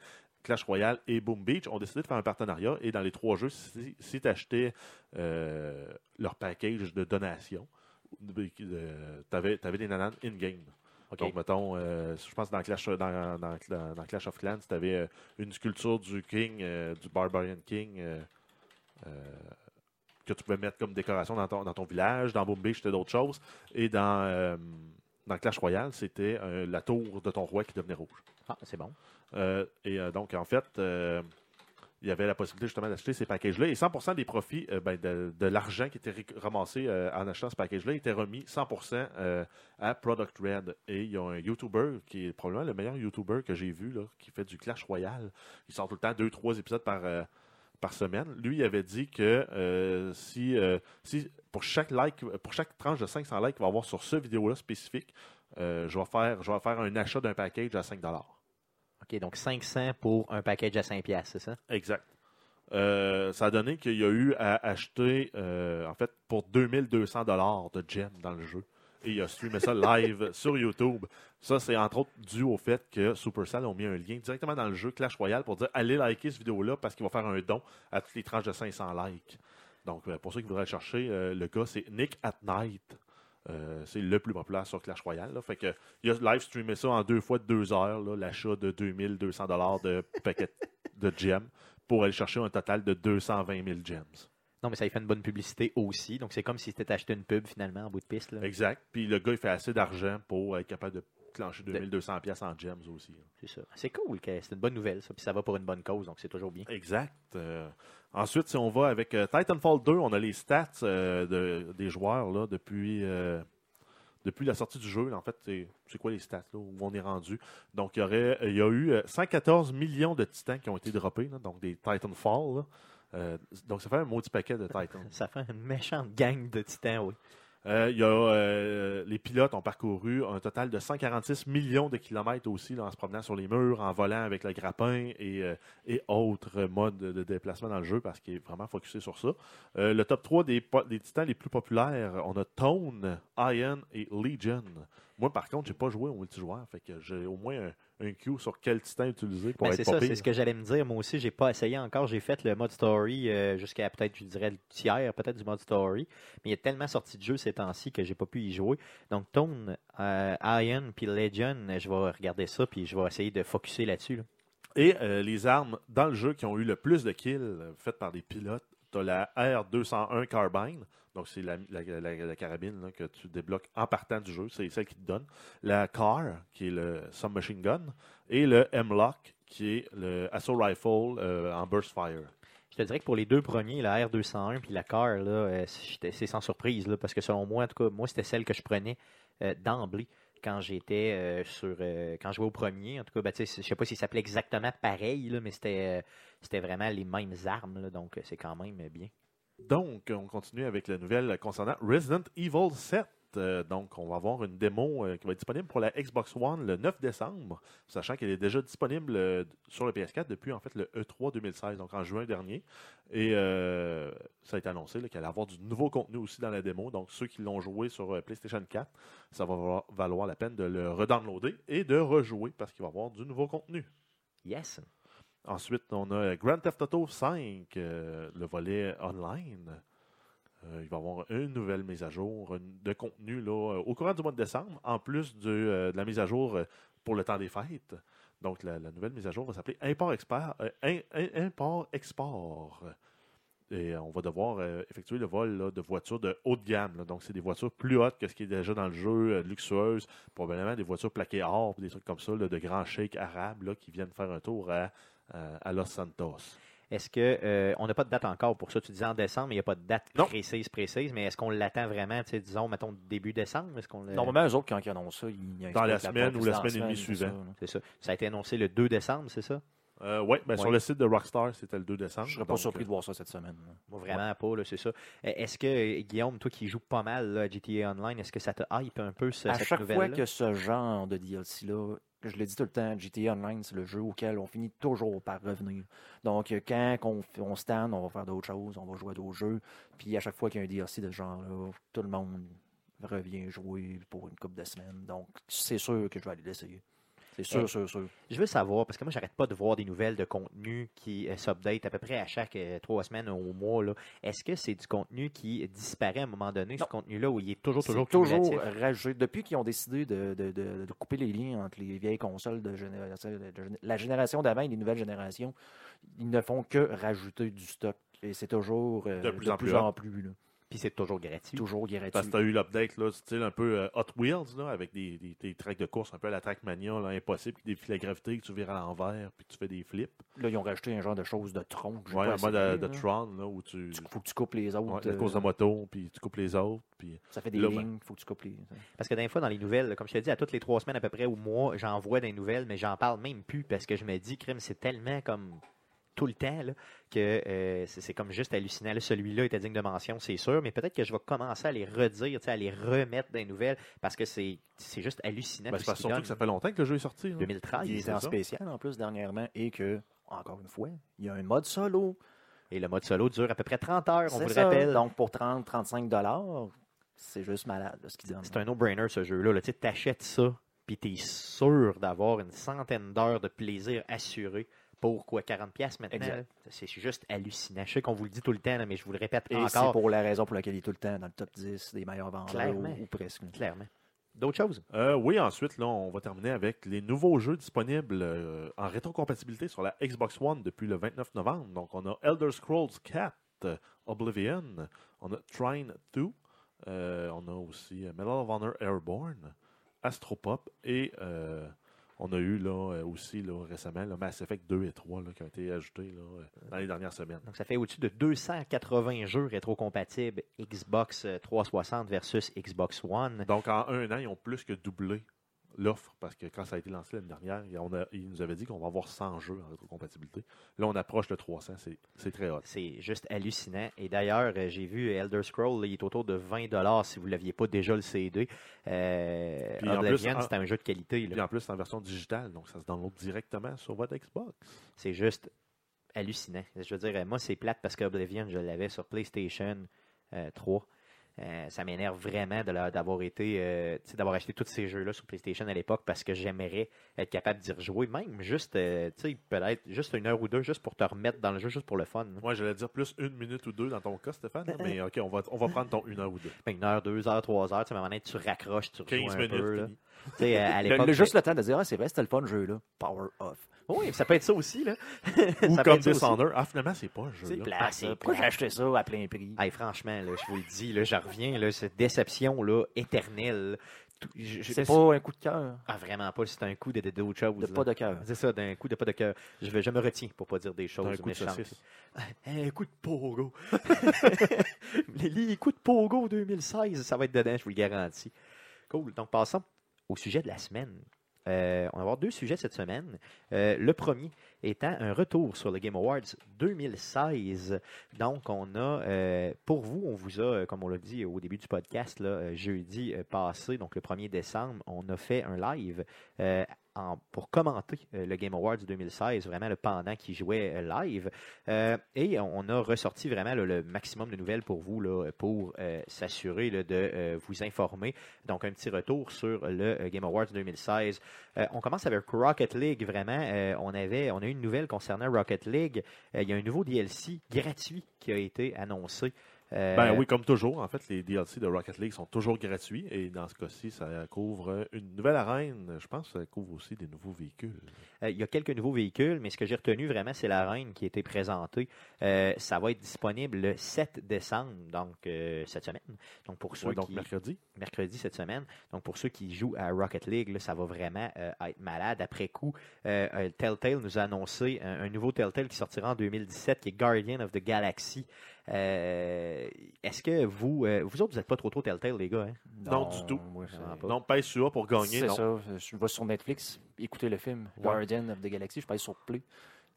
Clash Royale et Boom Beach, ont décidé de faire un partenariat. Et dans les trois jeux, si, si leur package de donation, tu avais, des nananes in-game. Donc, mettons, euh, je pense dans Clash, dans, dans- Clash of Clans, tu avais une sculpture du King, euh, du Barbarian King, euh, euh, que tu pouvais mettre comme décoration dans ton, dans ton village. Dans Boom Beach, c'était d'autres choses. Et dans, euh, dans Clash Royale, c'était euh, la tour de ton roi qui devenait rouge. Ah, c'est bon. Euh, et euh, donc, en fait, euh, il y avait la possibilité justement d'acheter ces packages-là. Et 100% des profits euh, ben, de, l'argent qui était ramassé euh, en achetant ce package-là était remis 100% euh, à Product Red. Et il y a un YouTuber qui est probablement le meilleur YouTuber que j'ai vu, là, qui fait du Clash Royale. Il sort tout le temps deux, trois épisodes par, euh, semaine. Lui, il avait dit que si, si pour chaque like, pour chaque tranche de 500 likes qu'il va avoir sur ce vidéo-là spécifique, je, vais faire, je vais faire un achat d'un package à 5 OK, donc 500 pour un package à 5 piastres, c'est ça? Exact. Euh, ça a donné qu'il y a eu à acheter, euh, en fait, pour 2200 dollars de gems dans le jeu. Et il a streamé ça live sur YouTube. Ça, c'est entre autres dû au fait que Supercell ont mis un lien directement dans le jeu Clash Royale pour dire allez liker cette vidéo-là parce qu'il va faire un don à toutes les tranches de 500 likes. Donc, euh, pour ceux qui voudraient chercher, le gars, c'est Nick at Night. Euh, c'est le plus populaire sur Clash Royale. là. Fait que, il a live streamé ça en deux fois de deux heures, l'achat de 2200 dollars de paquets de gems pour aller chercher un total de 220 000 gems. Non, mais ça lui fait une bonne publicité aussi. Donc, c'est comme si c'était acheté une pub finalement en bout de piste. là. Exact. Puis le gars, il fait assez d'argent pour être capable de clencher 2200 pièces en gems aussi. C'est ça. C'est cool. C'est une bonne nouvelle, ça. Puis ça va pour une bonne cause, donc c'est toujours bien. Exact. Euh, ensuite, si on va avec euh, Titanfall 2, on a les stats euh, de- des joueurs là, depuis, euh, depuis la sortie du jeu. En fait, c'est quoi les stats là, où on est rendu? Donc, il y, aurait, il y a eu euh, 114 millions de titans qui ont été droppés, là, donc des Titanfall. donc, ça fait un maudit paquet de Titans. Ça fait une méchante gang de titans, oui. Euh, y a, euh, les pilotes ont parcouru un total de 146 millions de kilomètres aussi en se promenant sur les murs, en volant avec le grappin et, euh, et autres modes de, déplacement dans le jeu parce qu'il est vraiment focusé sur ça. Le top 3 des, po- des titans les plus populaires, on a Tone, Iron et Legion. Moi, par contre, j'ai pas joué au multijoueur, fait que j'ai au moins un, un cue sur quel titan utiliser pour Ben, être c'est ça, c'est ce que j'allais me dire. Moi aussi, j'ai pas essayé encore. J'ai fait le mode story euh, jusqu'à peut-être, je dirais, le tiers, peut-être du mode story. Mais il y a tellement sorti de jeux ces temps-ci que j'ai pas pu y jouer. Donc, Tone, euh, Iron puis Legion, je vais regarder ça puis je vais essayer de focuser là-dessus. là. Et euh, les armes dans le jeu qui ont eu le plus de kills faites par des pilotes, tu as la R201 Carbine, donc c'est la, carabine que tu débloques en partant du jeu, c'est celle qui te donne. La CAR, qui est le submachine gun, et le M-Lock, qui est le assault rifle euh, en burst fire. Je te dirais que pour les deux premiers, la R201 puis la CAR, euh, c'est sans surprise. Parce que selon moi, en tout cas, moi, c'était celle que je prenais euh, d'emblée quand j'étais sur. quand je jouais au premier. En tout cas, ben, je sais pas s'il s'appelait exactement pareil, mais c'était vraiment les mêmes armes. donc, c'est quand même bien. Donc, on continue avec la nouvelle concernant Resident Evil 7. Euh, donc, on va avoir une démo euh, qui va être disponible pour la Xbox One le 9 décembre, sachant qu'elle est déjà disponible euh, sur le PS4 depuis en fait le E E3 2016, donc en juin dernier. Et ça a été annoncé qu'elle allait avoir du nouveau contenu aussi dans la démo. Donc, ceux qui l'ont joué sur PlayStation 4, ça va valoir- la peine de le redownloader et de rejouer parce qu'il va avoir du nouveau contenu. Yes. Ensuite, on a Grand Theft Auto 5, euh, le volet online. Euh, il va y avoir une nouvelle mise à jour de contenu là, euh, au courant du mois de décembre, en plus de, la mise à jour pour le temps des fêtes. Donc, la, nouvelle mise à jour va s'appeler Import-Export. im- im- Import-Export. Et on va devoir effectuer le vol de voitures de haut de gamme. Donc, c'est des voitures plus hautes que ce qui est déjà dans le jeu, luxueuses, probablement des voitures plaquées or, des trucs comme ça, de grands sheiks arabes qui viennent faire un tour à, à Los Santos. Est-ce que euh, on n'a pas de date encore pour ça? Tu disais en décembre, mais il n'y a pas de date Non. précise, précise, mais est-ce qu'on l'attend vraiment, tu sais, disons, mettons, début décembre? Est-ce qu'on le- Normalement, eux autres, quand ils annoncent ça, ils Dans la semaine ou la semaine et demie suivante. C'est ça. Ça a été annoncé le 2 décembre, c'est ça? Euh, ouais, ben, sur le site de Rockstar, c'était le 2 décembre. Je serais pas donc, surpris euh, de voir ça cette semaine. Moi, vraiment pas, c'est ça. Euh, Est-ce que, euh, Guillaume, toi qui joues pas mal là, à GTA Online, est-ce que ça te hype un peu, ce- à cette chaque fois que ce genre de DLC-là, je le dis tout le temps, GTA Online, c'est le jeu auquel on finit toujours par revenir. Donc, euh, quand on, stand, on va faire d'autres choses, on va jouer à d'autres jeux. Puis, à chaque fois qu'il y a un DLC de ce genre-là, tout le monde revient jouer pour une couple de semaines. Donc, c'est sûr que je vais aller l'essayer. C'est sûr, sûr, sûr. Je veux savoir, parce que moi, j'arrête pas de voir des nouvelles de contenu qui euh, s'update à peu près à chaque euh, trois semaines ou mois. là. Est-ce que c'est du contenu qui disparaît à un moment donné, ce contenu-là, où il est toujours, toujours toujours rajouté. Depuis qu'ils ont décidé de, de- de- de couper les liens entre les vieilles consoles de génération, la génération d'avant et les nouvelles générations, ils ne font que rajouter du stock. Et c'est toujours euh, De plus en plus en plus. là. Puis c'est toujours gratuit. Toujours Parce que gratuit. tu as eu l'update, là, style un peu euh, Hot Wheels, là, avec des, des, des tracks de course un peu à la Trackmania, là, impossible, puis des filets à gravité que tu vires à l'envers, puis tu fais des flips. Là, ils ont rajouté un genre de chose de tronc. Ouais, pas un mode essayé, de, de là. Tron, là, où tu. Il faut que tu coupes les autres. Ouais, la euh, course de moto, puis tu coupes les autres, puis. ça fait des là, ben- lignes, il faut que tu coupes les. Parce que des fois, dans les nouvelles, comme je te dis, à toutes les trois semaines à peu près ou mois, j'en vois des nouvelles, mais j'en parle même plus parce que je me dis, crime, c'est tellement comme tout le temps là, que euh, c'est comme juste hallucinant. Là, Celui-là était digne de mention, c'est sûr, mais peut-être que je vais commencer à les redire, à les remettre dans les nouvelles parce que c'est c'est juste hallucinant. Ben, c'est surtout que ça fait longtemps que le jeu est sorti. là. 2013. Il était en spécial en plus dernièrement et que, encore une fois, il y a un mode solo. Et le mode solo dure à peu près 30 heures, on vous le rappelle. Donc pour 30-35 dollars, c'est juste malade là, ce qu'ils donnent. C'est un no-brainer ce jeu-là. là. Tu achètes ça, puis tu es sûr d'avoir une centaine d'heures de plaisir assuré pour quoi 40$ piastres maintenant. C'est juste hallucinant. Je sais qu'on vous le dit tout le temps, là, mais je vous le répète Et c'est encore pour la raison pour laquelle il est tout le temps dans le top 10 des meilleurs vendeurs Clairement. ou, ou presque. clairement. D'autres choses? Euh, oui, ensuite, là, on va terminer avec les nouveaux jeux disponibles euh, en rétrocompatibilité sur la Xbox One depuis le 29 novembre. Donc, on a Elder Scrolls 4, euh, Oblivion, on a Trine 2, euh, on a aussi Medal of Honor Airborne, Astropop et euh, on a eu là, euh, aussi là, récemment là, Mass Effect 2 et 3 là, qui ont été ajoutés là, euh, dans les dernières semaines. Donc, ça fait au-dessus de 280 jeux rétrocompatibles Xbox euh, 360 versus Xbox One. Donc, en un an, ils ont plus que doublé l'offre parce que quand ça a été lancé l'année dernière, il- on a- ils nous avaient dit qu'on va avoir 100 jeux en rétrocompatibilité. Là, on approche le 300, c'est- très hot. C'est juste hallucinant. Et d'ailleurs, euh, j'ai vu Elder Scroll, là, il est autour de 20$ si vous ne l'aviez pas déjà le CD. Euh, Puis en Oblivion, plus, en- c'est un jeu de qualité. là. Puis en plus, c'est en version digitale, donc ça se download directement sur votre Xbox. C'est juste hallucinant. Je veux dire, moi, c'est plate parce qu'Oblivion, je l'avais sur PlayStation euh, 3. Euh, ça m'énerve vraiment d'avoir été, euh, d'avoir acheté tous ces jeux-là sur PlayStation à l'époque parce que j'aimerais être capable d'y rejouer, même juste, euh, peut-être juste une heure ou deux, juste pour te remettre dans le jeu, juste pour le fun. Moi, j'allais dire plus une minute ou deux dans ton cas, Stéphane, là, mais ok, on va, on va prendre ton une heure ou deux. Ben, une heure, deux heures, trois heures, tu sais, à un moment donné, tu raccroches, tu rejoues 15 un minutes, peu. Là. sais, à Le- juste le temps de dire, ah, c'est vrai, c'était le fun, jeu-là. Power off. Oui, ça peut être ça aussi. Là. Ou Ça comme. Dishonored. Ah, finalement, c'est pas un C'est jeu. plate, Ah, c'est ça. Pourquoi j'ai acheté ça à plein prix? Hey, franchement, là, je vous le dis, là, je reviens, là, cette déception-là, éternelle. Tout- je- je- C'est pas un coup de cœur. Ah, vraiment pas, c'est un coup de de- d'autre chose. De là. pas de cœur. C'est ça, d'un coup de pas de cœur. Je, vais- je me retiens pour pas dire des choses D'un coup de méchantes. Un coup de pogo. les, les coups de pogo 2016, ça va être dedans, je vous le garantis. Cool. Donc, passons au sujet de la semaine. Euh, on va avoir deux sujets cette semaine. Euh, le premier étant un retour sur le Game Awards 2016. Donc, on a, euh, pour vous, on vous a, comme on l'a dit au début du podcast, là, jeudi passé, donc le 1er décembre, on a fait un live pour commenter euh, le Game Awards 2016, vraiment le pendant qui jouait euh, live. Euh, et on a ressorti vraiment le maximum de nouvelles pour vous, là, pour s'assurer de vous informer. Donc, un petit retour sur le Game Awards 2016. Euh, on commence avec Rocket League, vraiment. On, avait, on a eu une nouvelle concernant Rocket League. Il y a un nouveau DLC gratuit qui a été annoncé. Euh, Ben oui, comme toujours, en fait, les DLC de Rocket League sont toujours gratuits et dans ce cas-ci, ça couvre une nouvelle arène. Je pense que ça couvre aussi des nouveaux véhicules. Euh, il y a quelques nouveaux véhicules, mais ce que j'ai retenu vraiment, c'est l'arène qui a été présentée. Euh, ça va être disponible le 7 décembre, donc euh, cette semaine. Donc pour ceux Ouais, donc qui mercredi. mercredi cette semaine. Donc pour ceux qui jouent à Rocket League, là, ça va vraiment euh, être malade. Après coup, euh, euh, Telltale nous a annoncé un, un nouveau Telltale qui sortira en 2017, qui est Guardian of the Galaxy. Euh, Est-ce que vous, euh, vous autres, vous n'êtes pas trop trop Telltale, les gars? hein? Non, du tout. moi, c'est- Non, pas. Non, pèse sur A pour gagner. C'est non. ça. Je vais sur Netflix, écouter le film Ouais. Guardian of the Galaxy, je pèse sur Play.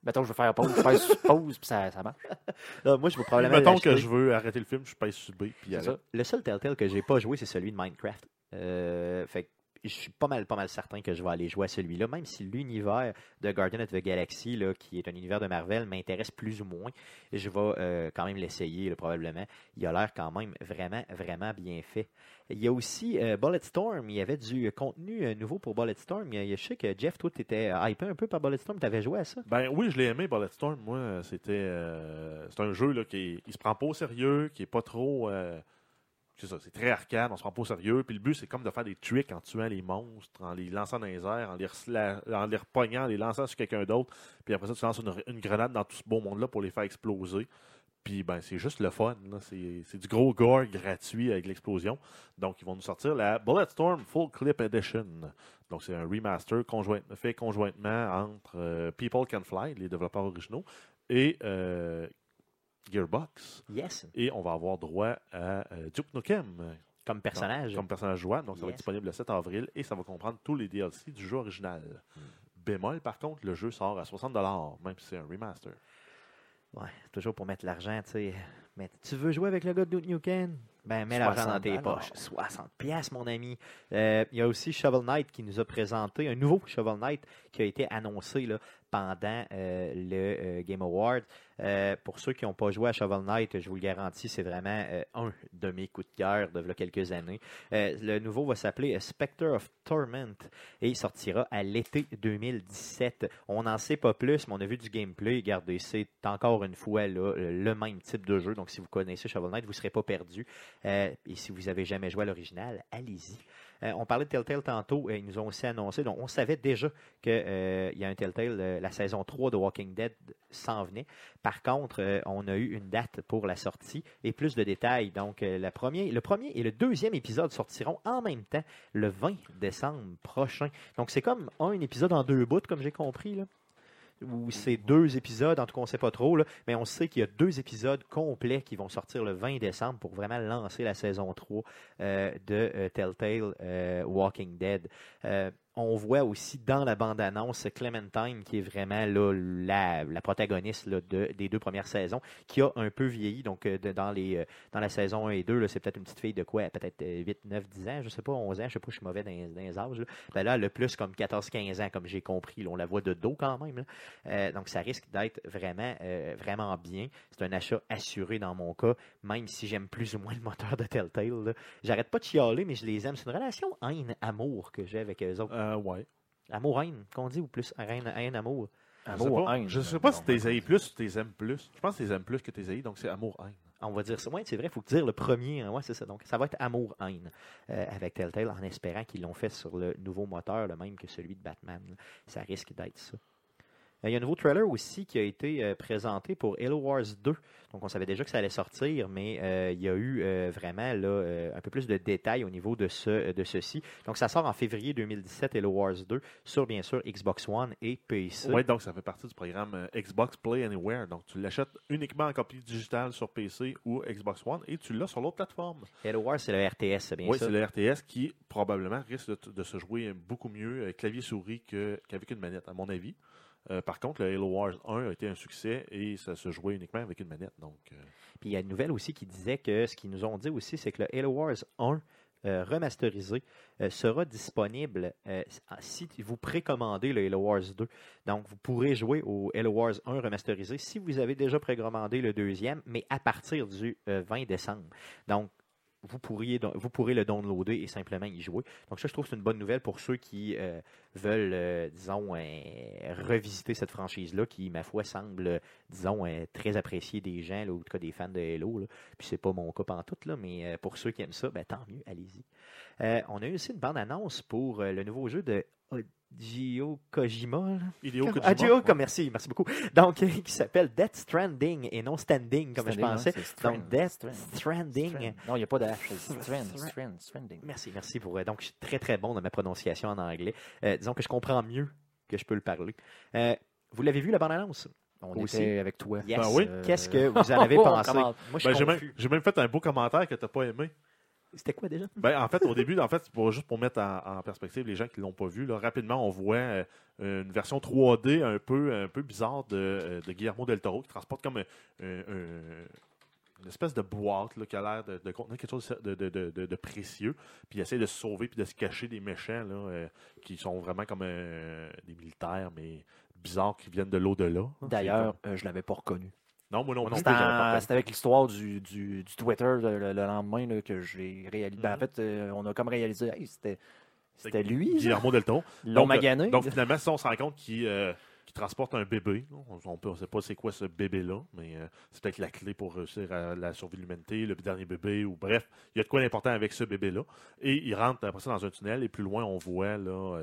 Mettons, je veux faire pause, je pèse sur pause, puis ça, ça marche. Là, moi, je vais probablement Mettons que je veux arrêter le film, je pèse sur B. Puis. Le seul Telltale que j'ai pas joué, c'est celui de Minecraft. Euh, fait que je suis pas mal, pas mal certain que je vais aller jouer à celui-là, même si l'univers de Guardian of the Galaxy, là, qui est un univers de Marvel, m'intéresse plus ou moins. Je vais euh, quand même l'essayer, probablement. Il a l'air quand même vraiment, vraiment bien fait. Il y a aussi euh, Bulletstorm. Il y avait du contenu euh, nouveau pour Bulletstorm. Je sais que Jeff, toi, tu étais hypé un peu par Bulletstorm. Tu avais joué à ça? Ben oui, je l'ai aimé, Bulletstorm. Moi, c'était euh, c'est un jeu là, qui il se prend pas au sérieux, qui est pas trop. C'est ça, c'est très arcade, on se prend pas au sérieux. Puis le but, c'est comme de faire des tricks en tuant les monstres, en les lançant dans les airs, en les, en les repognant, en les lançant sur quelqu'un d'autre. Puis après ça, tu lances une, grenade dans tout ce beau monde-là pour les faire exploser. Puis ben, c'est juste le fun. C'est du gros gore gratuit avec l'explosion. Donc, ils vont nous sortir la Bulletstorm Full Clip Edition. Donc, c'est un remaster fait conjointement entre euh, People Can Fly, les développeurs originaux, et euh, Gearbox. Yes. Et on va avoir droit à euh, Duke Nukem Comme personnage. comme personnage jouable. Donc, ça va être disponible le 7 avril et ça va comprendre tous les DLC du jeu original. Hmm. Bémol, par contre, le jeu sort à 60 même si c'est un remaster. Ouais, toujours pour mettre l'argent, tu sais. Mais tu veux jouer avec le gars de Duke Nukem? Ben, mets l'argent dans 60 tes poches. 60 pièces, mon ami. Euh, Il y a aussi Shovel Knight qui nous a présenté un nouveau Shovel Knight qui a été annoncé là, pendant euh, le euh, Game Award. Euh, pour ceux qui n'ont pas joué à Shovel Knight, je vous le garantis, c'est vraiment un de mes coups de cœur de quelques années. Le nouveau va s'appeler Spectre of Torment et il sortira à l'été 2017. On n'en sait pas plus, mais on a vu du gameplay. Regardez, c'est encore une fois le même type de jeu. Donc, si vous connaissez Shovel Knight, vous ne serez pas perdu. Et si vous avez jamais joué à l'original, allez-y. Euh, on parlait de Telltale tantôt, euh, ils nous ont aussi annoncé, donc on savait déjà qu'il y a un Telltale, euh, la saison 3 de Walking Dead s'en venait. Par contre, euh, on a eu une date pour la sortie et plus de détails. Donc, euh, première, le premier et le deuxième épisode sortiront en même temps le 20 décembre prochain. Donc, c'est comme un épisode en deux bouts, comme j'ai compris. Là ou c'est deux épisodes, en tout cas on ne sait pas trop, là, mais on sait qu'il y a deux épisodes complets qui vont sortir le 20 décembre pour vraiment lancer la saison 3 euh, de euh, Telltale euh, Walking Dead. On voit aussi dans la bande-annonce Clementine, qui est vraiment la, la protagoniste des deux premières saisons, qui a un peu vieilli. Donc, euh, dans, les, euh, dans la saison 1 et 2, là, c'est peut-être une petite fille de quoi? Peut-être euh, 8, 9, 10 ans, je sais pas, 11 ans, je sais pas, je suis mauvais dans, les- âges. Là. Ben là, a plus comme 14, 15 ans, comme j'ai compris. on la voit de dos quand même. Euh, donc, ça risque d'être vraiment, vraiment bien. C'est un achat assuré dans mon cas, même si j'aime plus ou moins le moteur de Telltale. J'arrête pas de chialer, mais je les aime. C'est une relation haine-amour que j'ai avec eux autres. Ouais. Amour-haine, qu'on dit, ou plus haine- haine-amour. Je sais Amour, pas, haine. je sais pas si t'es plus ou t'es aimes plus. Je pense que t'es aimes plus que t'es haïs, donc c'est amour-haine. On va dire ça. Oui, c'est vrai, il faut dire le premier. hein. Ouais, c'est ça. Donc, ça va être amour-haine euh, avec Telltale en espérant qu'ils l'ont fait sur le nouveau moteur, le même que celui de Batman. Ça risque d'être ça. Euh, Il y a un nouveau trailer aussi qui a été euh, présenté pour Halo Wars 2. Donc, on savait déjà que ça allait sortir, mais euh, il y a eu euh, vraiment là, euh, un peu plus de détails au niveau de, ce, de ceci. Donc, ça sort en février 2017, Halo Wars 2, sur bien sûr Xbox One et PC. Ouais, donc ça fait partie du programme Xbox Play Anywhere. Donc tu l'achètes uniquement en copie digitale sur PC ou Xbox One et tu l'as sur l'autre plateforme. Halo Wars, c'est le RTS, bien Oui, ça. c'est le RTS qui probablement risque de, de se jouer beaucoup mieux clavier-souris qu'avec une manette, à mon avis. Euh, par contre, le Halo Wars 1 a été un succès et ça se jouait uniquement avec une manette. Donc, euh, Puis il y a une nouvelle aussi qui disait que ce qu'ils nous ont dit aussi, c'est que le Halo Wars 1 euh, remasterisé sera disponible si vous précommandez le Halo Wars 2. Donc, vous pourrez jouer au Halo Wars 1 remasterisé si vous avez déjà précommandé le deuxième, mais à partir du euh, 20 décembre. Donc, vous, pourriez, vous pourrez le downloader et simplement y jouer. Donc ça, je trouve que c'est une bonne nouvelle pour ceux qui euh, veulent, euh, disons, euh, revisiter cette franchise-là, qui, ma foi, semble, disons, très appréciée des gens, ou en tout cas des fans de Halo. Là. Puis c'est pas mon cas pantoute, là, mais pour ceux qui aiment ça, ben, tant mieux, allez-y. On a eu aussi une bande-annonce pour le nouveau jeu de Hideo Kojima. Hideo Kojima. Ah, Hideo, Ouais. merci, merci beaucoup. Donc, qui s'appelle Death Stranding et non Standing, comme je pensais. hein, Donc, Death Strand, Stranding. Strand. Non, il n'y a pas de Strand, Strand. Strand, Stranding. Merci, merci pour. euh, donc, je suis très, très bon dans ma prononciation en anglais. Euh, disons que je comprends mieux que je peux le parler. Euh, vous l'avez vu, la bande-annonce? On Aussi. était avec toi. Yes. Ben oui. Euh, Qu'est-ce que vous en avez on pensé? Moi, Ben, j'ai, même, même fait un beau commentaire que tu n'as pas aimé. C'était quoi déjà? Ben, en fait, au début, en fait, c'est pour, juste pour mettre en, en perspective les gens qui ne l'ont pas vu, là, rapidement, on voit euh, une version 3D un peu, un peu bizarre de, euh, de Guillermo del Toro qui transporte comme un- un- un- une espèce de boîte là, qui a l'air de, de contenir quelque chose de, de- de- de- de précieux. Puis il essaie de se sauver puis de se cacher des méchants là, euh, qui sont vraiment comme euh, des militaires, mais bizarres qui viennent de l'au-delà. D'ailleurs, euh, je ne l'avais pas reconnu. Non, moi non plus. C'était avec l'histoire du, du, du Twitter le, le- le lendemain là, que j'ai réalisé. Ben, en Mhm. fait, euh, on a comme réalisé, hey, c'était lui. Guillermo del Toro. Donc, euh, magané. Donc finalement, si on se rend compte qu'il euh, transporte un bébé, on ne sait pas c'est quoi ce bébé-là, mais euh, c'est peut-être la clé pour réussir à la survie de l'humanité, le dernier bébé, ou bref, il y a de quoi d'important avec ce bébé-là. Et il rentre après ça dans un tunnel, et plus loin, on voit là,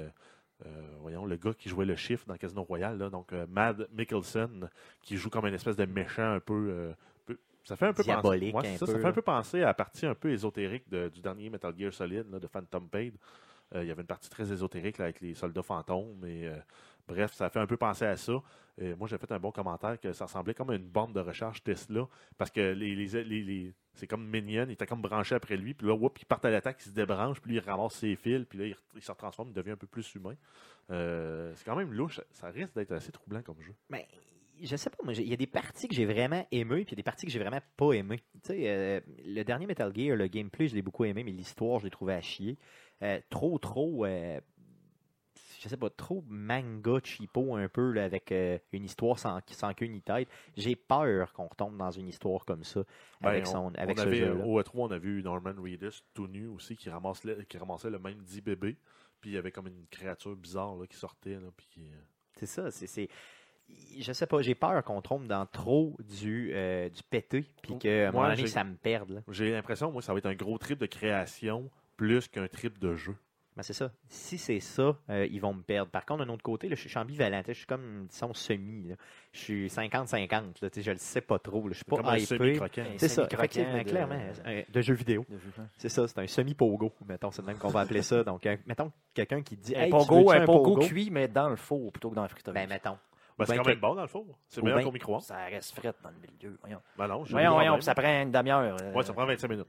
voyons, le gars qui jouait le chiffre dans Casino Royale, là, donc euh, Mad Mikkelsen, qui joue comme une espèce de méchant un peu. euh, ça fait un peu penser, ouais, un ça, peu, ça fait un peu penser à la partie un peu ésotérique de- du dernier Metal Gear Solid là, de Phantom Pain. Euh, il y avait une partie très ésotérique là, avec les soldats fantômes. Et, euh, bref, ça fait un peu penser à ça. Et moi, j'ai fait un bon commentaire que ça ressemblait comme une borne de recharge Tesla. Parce que c'est comme Minion, il était comme branché après lui. Puis là, whoop, il part à l'attaque, il se débranche. Puis il ramasse ses fils. Puis là, il, se transforme, il devient un peu plus humain. Euh, c'est quand même louche. Ça risque d'être assez troublant comme jeu. Ben, je sais pas, moi, il y a des parties que j'ai vraiment aimées, puis il y a des parties que j'ai vraiment pas aimées. Euh, le dernier Metal Gear, le gameplay, je l'ai beaucoup aimé, mais l'histoire, je l'ai trouvé à chier. Euh, trop, trop, euh, je sais pas, trop manga cheapo un peu, là, avec euh, une histoire sans, sans queue ni tête. J'ai peur qu'on retombe dans une histoire comme ça, Ben, avec, on- son, avec on ce avait, jeu-là. Au E3, on a vu Norman Reedus tout nu aussi qui, ramassait le même 10 bébés. Puis il y avait comme une créature bizarre là, qui sortait. Là, puis euh, C'est ça, c'est. Je sais pas, j'ai peur qu'on tombe dans trop du, euh, du pété, puis que à un moment donné, ça me perde. là. J'ai l'impression, moi, ça va être un gros trip de création plus qu'un trip de jeu. Ben, c'est ça. Si c'est ça, euh, ils vont me perdre. Par contre, d'un autre côté, là, je suis ambivalent. Je suis comme, disons, semi. là. Je suis 50-50. là, tu sais, Je le sais pas trop. là. Je suis pas comme un hypé. C'est ça, effectivement, de- clairement. euh, De jeux vidéo. C'est ça, c'est un semi-pogo. Mettons, c'est le même qu'on va appeler ça. Donc, euh, mettons quelqu'un qui dit Un hey, pogo, veux-tu un pogo pogo? cuit, mais dans le four plutôt que dans la friteuse. Ben, mettons. Ben, c'est ben, quand que- même bon dans le four. C'est meilleur ben- qu'au micro-ondes. Ça reste fret dans le milieu. Voyons, Ben non, voyons, ça prend une demi-heure. euh, Ouais, ça prend 25 minutes.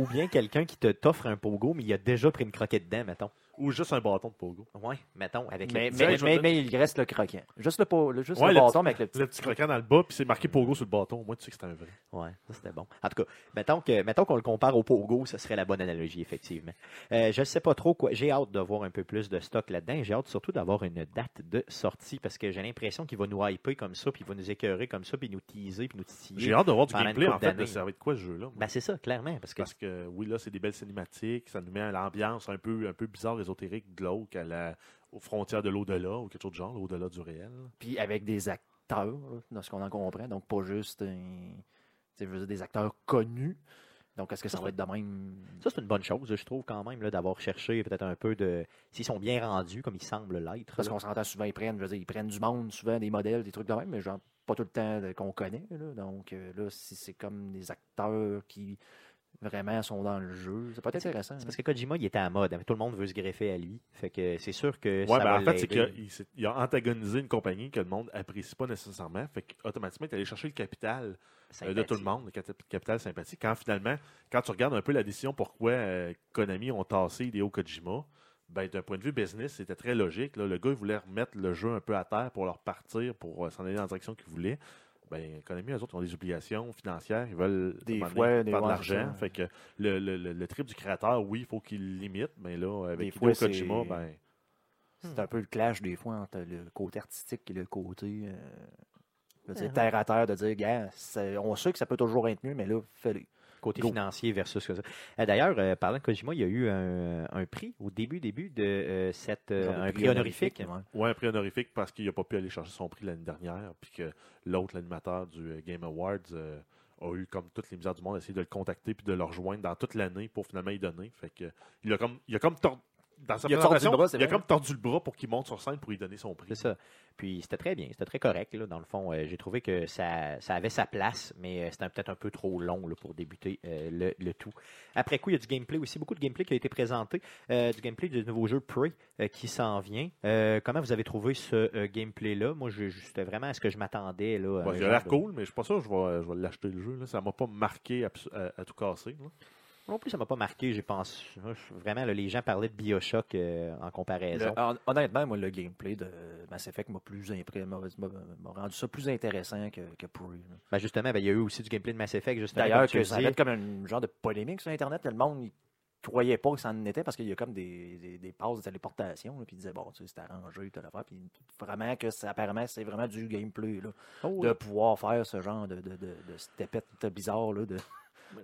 Ou bien quelqu'un qui te t'offre un pogo, mais il a déjà pris une croquette dedans, mettons. Ou juste un bâton de pogo. Ouais, mettons, avec Mais, le mais, mais, il reste le croquant. Juste le, po- le- juste Ouais, le le bâton, petit- mais avec le petit. Le petit croquant dans le bas, puis c'est marqué pogo sur le bâton. Moi, tu sais que c'est un vrai. Ouais, ça c'était bon. En tout cas, mettons que mettons qu'on le compare au Pogo, ce serait la bonne analogie, effectivement. Euh, je ne sais pas trop quoi. J'ai hâte de voir un peu plus de stock là-dedans. J'ai hâte surtout d'avoir une date de sortie parce que j'ai l'impression qu'il va nous hyper comme ça, puis il va nous écœurer comme ça, puis nous teaser, puis nous titiller. J'ai hâte de voir du gameplay, en fait, de servir de quoi ce jeu-là. Ben c'est ça, clairement, parce que Parce que oui, là, c'est des belles cinématiques, ça nous met à l'ambiance un peu, un peu bizarre, ésotérique, glauque, à la, aux frontières de l'au-delà, ou quelque chose de genre, l'au-delà du réel. Puis avec des acteurs, dans ce qu'on en comprend. Donc, pas juste je veux dire, des acteurs connus. Donc, est-ce que ça va être de même? Ça c'est une bonne chose, je trouve quand même là, d'avoir cherché peut-être un peu de s'ils sont bien rendus comme ils semblent l'être. Parce qu'on s'entend souvent, ils prennent, je veux dire, ils prennent du monde, souvent des modèles, des trucs de même, mais genre pas tout le temps qu'on connaît. Là. Donc euh, là, si c'est comme des acteurs qui vraiment sont dans le jeu, ça peut être intéressant. C'est hein. parce que Kojima, il était à mode. Tout le monde veut se greffer à lui. Fait que c'est sûr que Ouais, ça ben, va en fait, c'est qu'il a, l'aider. il s'est- il a antagonisé une compagnie que le monde apprécie pas nécessairement. Fait qu'automatiquement, il est allé chercher le capital euh, de tout le monde, le cap- capital sympathique. Quand finalement, quand tu regardes un peu la décision pourquoi euh, Konami ont tassé Hideo Kojima, ben, d'un point de vue business, c'était très logique. là. Le gars, il voulait remettre le jeu un peu à terre pour leur partir, pour euh, s'en aller dans la direction qu'il voulait. Ben, Konami, eux autres, ont des obligations financières. Ils veulent Des fois, des- faire de l'argent. Fait que le, le, le, le trip du créateur, oui, il faut qu'il limite. Mais là, avec Des Hideo Kojima, ben, C'est un peu le clash des fois entre le côté artistique et le côté euh, je veux dire, terre à terre de dire, gars, on sait que ça peut toujours être mieux, mais là, fais-le. Côté Go. financier versus. Euh, D'ailleurs, euh, parlant de Kojima, il y a eu un, un prix au début, début de euh, cette, euh, un prix honorifique. Ouais, un prix honorifique parce qu'il n'a pas pu aller chercher son prix l'année dernière, puis que l'autre, l'animateur du euh, Game Awards, a eu, comme toutes les misères du monde, essayé de le contacter puis de le rejoindre dans toute l'année pour finalement y donner. Fait que, il a comme, il a comme dans sa Il a tordu le bras, il a comme tordu le bras pour qu'il monte sur scène pour y donner son prix. C'est ça. Puis c'était très bien, c'était très correct. Là, dans le fond, Euh, j'ai trouvé que ça, ça avait sa place, mais euh, c'était peut-être un peu trop long là, pour débuter euh, le, le tout. Après coup, il y a du gameplay aussi, beaucoup de gameplay qui a été présenté, du gameplay du nouveau jeu Prey qui s'en vient. Comment vous avez trouvé ce gameplay-là? Moi, c'était vraiment à ce que je m'attendais. Là, il a l'air cool, mais je suis pas sûr que je vais, je vais l'acheter le jeu. Là. Ça m'a pas marqué à, à tout casser. là. Non plus, ça m'a pas marqué. J'ai pensé moi, vraiment, là, les gens parlaient de Bioshock euh, en comparaison. Le- honnêtement, moi, le gameplay de Mass Effect m'a plus impré- m'a rendu ça plus intéressant que, que Prey. Ben, justement, ben, il y a eu aussi du gameplay de Mass Effect. justement, D'ailleurs, tu que ça avait comme un genre de polémique sur Internet. Le monde, il croyait pas que ça en était parce qu'il y a comme des, des, des passes de téléportation. là, puis il disait, bon, tu sais, c'est arrangé, tout l'affaire. Puis vraiment, que ça, apparemment, c'est vraiment du gameplay. Là, Oh, de pouvoir faire ce genre de, de, de, de stepette bizarre là, de,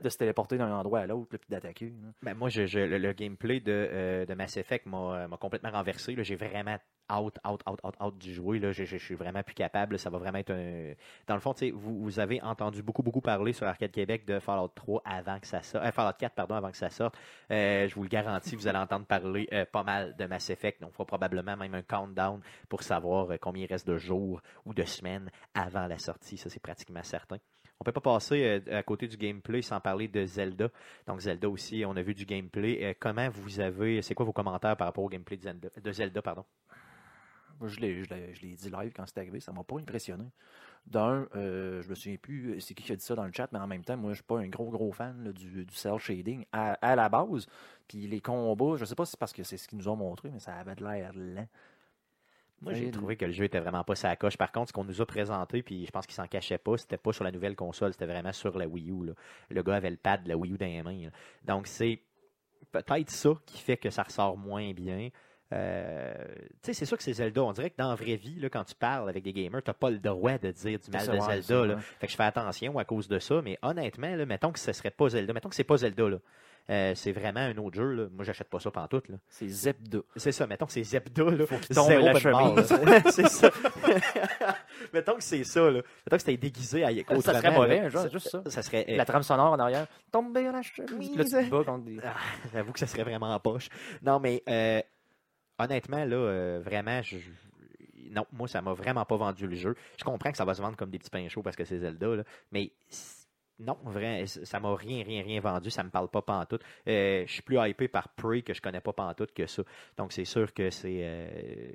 de se téléporter d'un endroit à l'autre puis d'attaquer. Ben, moi, je, je- le, le gameplay de, euh, de Mass Effect m'a m'a complètement renversé. J'ai vraiment out, out, out, out, out du jouer. là. Je, je- je suis vraiment plus capable. Ça va vraiment être un. Dans le fond, vous, vous avez entendu beaucoup, beaucoup parler sur Arcade Québec de Fallout 3 avant que ça sorte. euh, Fallout 4, pardon, avant que ça sorte. Euh, je vous le garantis, vous allez entendre parler euh, pas mal de Mass Effect. Donc, on fera probablement même un countdown pour savoir euh, combien il reste de jours ou de semaines avant la sortie. Ça, c'est pratiquement certain. On peut pas passer euh, à côté du gameplay sans parler de Zelda. Donc Zelda aussi, on a vu du gameplay. Euh, comment vous avez, c'est quoi vos commentaires par rapport au gameplay de Zelda, Zelda pardon? Je l'ai, je l'ai- je l'ai dit live quand c'est arrivé, ça m'a pas impressionné. D'un, euh, je me souviens plus c'est qui qui a dit ça dans le chat, mais en même temps, moi, je suis pas un gros, gros fan du, du cell shading à, à la base. Puis les combats, je sais pas si c'est parce que c'est ce qu'ils nous ont montré, mais ça avait de l'air lent. Moi, j'ai trouvé que le jeu était vraiment pas sa coche. Par contre, ce qu'on nous a présenté, puis je pense qu'il s'en cachait pas, c'était pas sur la nouvelle console, c'était vraiment sur la Wii U. là. Le gars avait le pad de la Wii U dans les mains. là. Donc, c'est peut-être ça qui fait que ça ressort moins bien. Euh, tu sais, c'est sûr que c'est Zelda. On dirait que dans la vraie vie, là, quand tu parles avec des gamers, tu n'as pas le droit de dire du mal de Zelda. ça, là. ouais. Fait que je fais attention à cause de ça. Mais honnêtement, là, mettons que ce serait pas Zelda. Mettons que c'est pas Zelda. Là. Euh, c'est vraiment un autre jeu. Là. Moi, j'achète pas ça pantoute. Là. C'est Zepda. C'est ça, mettons que c'est Zebda, là. Faut qu'il tombe Zéro la chemise. c'est ça. mettons que c'est ça, là. Mettons que c'était déguisé à Ça autrement, serait mauvais, un genre, Ça- juste ça. Ça serait. euh, La trame sonore en arrière. Tomber à la chemise. Là, tu te bats contre des- Ah, J'avoue que ça serait vraiment en poche. Non, mais euh, honnêtement, là, euh, vraiment, je- non, moi, ça m'a vraiment pas vendu le jeu. Je comprends que ça va se vendre comme des petits pains chauds parce que c'est Zelda, là, mais non, vrai, ça m'a rien, rien, rien vendu. Ça me parle pas pantoute. Euh, je suis plus hypé par Prey que je connais pas pantoute que ça. Donc, c'est sûr que c'est. euh,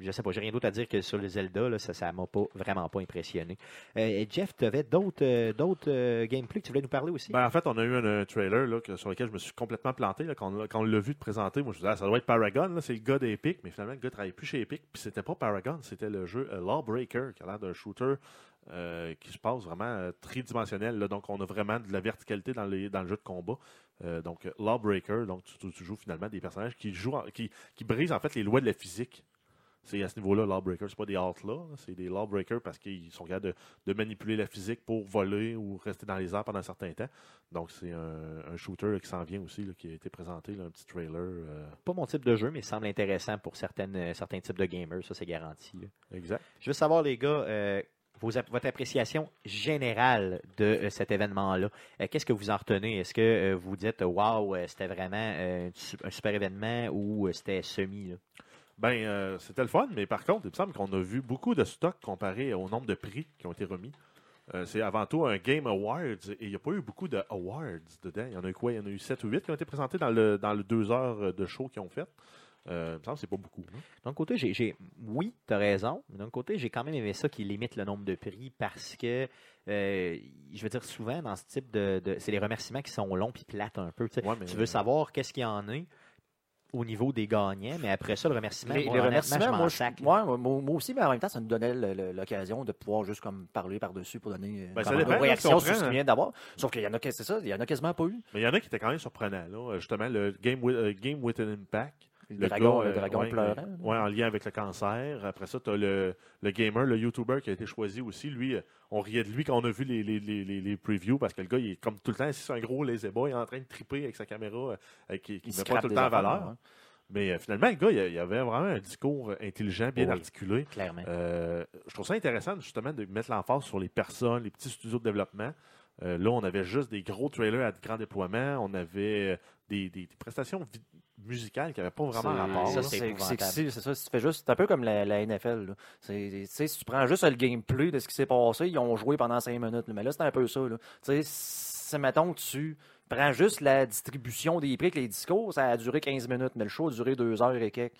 je sais pas, j'ai rien d'autre à dire que sur le Zelda, ça, ça m'a pas vraiment pas impressionné. Euh, Jeff, tu avais d'autres euh, euh, gameplays que tu voulais nous parler aussi? Ben, en fait, on a eu un, trailer là, sur lequel je me suis complètement planté. Là, quand, on, l'a vu de présenter, moi je me disais, ah, ça doit être Paragon, c'est le gars d'Epic, mais finalement, le gars ne travaillait plus chez Epic. Puis c'était pas Paragon, c'était le jeu euh, Lawbreaker, qui a l'air d'un shooter qui se passe vraiment tridimensionnel. Donc, on a vraiment de la verticalité dans, dans le jeu de combat. Donc, Lawbreaker, donc tu, joues finalement des personnages qui jouent en- qui, qui brisent en fait les lois de la physique. C'est à ce niveau-là, Lawbreaker. C'est pas des Outlaws, c'est des Lawbreakers parce qu'ils sont capables de, de manipuler la physique pour voler ou rester dans les airs pendant un certain temps. Donc, c'est un, un shooter là, qui s'en vient aussi, là, qui a été présenté, là, un petit trailer. euh, Pas mon type de jeu, mais il semble intéressant pour certaines, euh, certains types de gamers. Ça, c'est garanti. exact. Je veux savoir, les gars, euh, vos votre appréciation générale de euh, cet événement-là. Qu'est-ce que vous en retenez? Est-ce que vous dites, waouh, c'était vraiment un su- un super événement ou c'était semi? Là? Ben, euh, c'était le fun, mais par contre, il me semble qu'on a vu beaucoup de stocks comparé au nombre de prix qui ont été remis. Euh, c'est avant tout un Game Awards et il n'y a pas eu beaucoup de awards dedans. Il y en a eu quoi? Il y en a eu 7 ou 8 qui ont été présentés dans le, dans le deux heures de show qu'ils ont fait. Euh, il me semble que c'est pas beaucoup. hein. D'un côté, j'ai, j'ai- oui, tu as raison, d'un côté, j'ai quand même aimé ça qui limite le nombre de prix parce que, euh, je veux dire, souvent, dans ce type de. de- c'est les remerciements qui sont longs puis plates un peu. Ouais, mais- Tu veux savoir qu'est-ce qu'il y en a au niveau des gagnants, mais après ça, le remerciement, Les, moi, les remerciements, moi, je- moi, moi- moi aussi, mais en même temps, ça nous donnait l'occasion de pouvoir juste comme parler par-dessus pour donner Ben, ça comme dépend, nos là, réactions si on sur ce prend, qu'il vient d'avoir. Sauf qu'il y en a, c'est ça, il y en a quasiment pas eu. Mais il y en a qui étaient quand même surprenants. Là. Justement, le Game with, euh, Game with an Impact. Le, Le dragon, gars, le euh, dragon ouais, pleurant. euh, ouais, en lien avec le cancer. Après ça, tu as le, le gamer, le YouTuber qui a été choisi aussi. Lui, euh, on riait de lui quand on a vu les, les, les, les- previews parce que le gars, il est comme tout le temps assis sur un gros lazy boy en train de triper avec sa caméra euh, qui ne met pas tout le temps en valeur. Mais euh, finalement, le gars, il, avait vraiment un discours intelligent, bien Oui. articulé. Clairement. Euh, je trouve ça intéressant justement de mettre l'emphase sur les personnes, les petits studios de développement. Euh, là, on avait juste des gros trailers à grand déploiement. On avait euh, des, des- des prestations musicales qui n'avaient pas vraiment C'est- rapport. c'est c'est- c'est c'est ça. Tu fais juste, c'est un peu comme la, la NFL. là. C'est- Tu sais, si tu prends juste le gameplay de ce qui s'est passé, ils ont joué pendant 5 minutes. là. Mais là, c'est un peu ça. Là. Tu sais, si, mettons que tu prends juste la distribution des prix avec les discours, ça a duré 15 minutes, mais le show a duré 2 heures et quelques.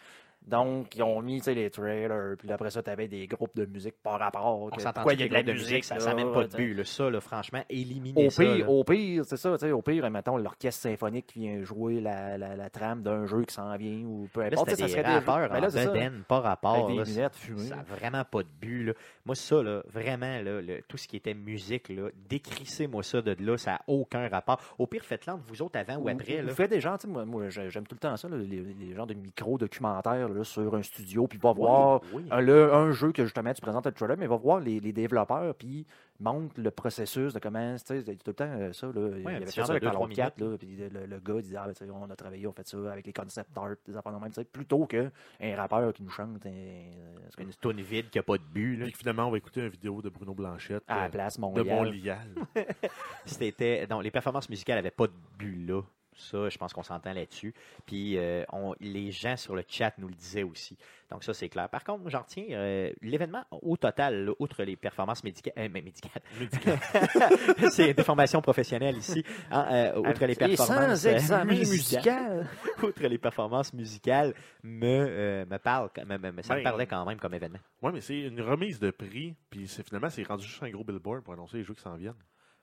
Donc, ils ont mis les trailers, puis après ça, tu avais des groupes de musique par rapport. Que- pourquoi il y a de la musique, musique, ça n'a même pas de but. là. Ça, là, franchement, éliminer Au ça. pire, au pire, c'est ça, au pire, mettons, l'orchestre symphonique qui vient jouer la, la, la trame d'un jeu qui s'en vient ou peu importe. ça serait des rappeurs Ben bedaine, pas rapport. Avec des lunettes fumées. Ça n'a vraiment pas de but. Là. Moi, ça, là, vraiment, là, le- tout ce qui était musique, là, décrissez-moi ça de là, ça n'a aucun rapport. Au pire, faites-le entre vous autres avant ou, après. Vous faites des gens, moi, moi, j'ai- j'aime tout le temps ça, là, les, les genres de micro-documentaires là, sur un studio, puis va voir Oui, oui. un, le- un jeu que justement tu présentes à le trailer, mais va voir les, les développeurs, puis montre le processus de comment, tu sais, tout le temps euh, ça. Là, il un avait fait ça de avec trois 4, là, puis le, le gars disait, ah, ben, tu sais, on a travaillé, on fait ça avec les concept art, des affaires de même, plutôt qu'un rappeur qui nous chante un- un- Une tonne vide qui n'a pas de but. là. Puis finalement, on va écouter une vidéo de Bruno Blanchette à la euh, place de Montréal. Montréal. C'était non, les performances musicales n'avaient pas de but là. Ça, je pense qu'on s'entend là-dessus. Puis euh, on- les gens sur le chat nous le disaient aussi. Donc ça, c'est clair. Par contre, j'en retiens euh, l'événement au total, là, outre les performances médica- euh, mais médicales, c'est des formations professionnelles ici. hein, euh, outre les performances sans musicales, musical. outre les performances musicales, me, me parle, me, me- me- ça me Ben, parlait quand même comme événement. Oui, mais c'est une remise de prix. Puis c'est- finalement, c'est rendu juste un gros billboard pour annoncer les jeux qui s'en viennent.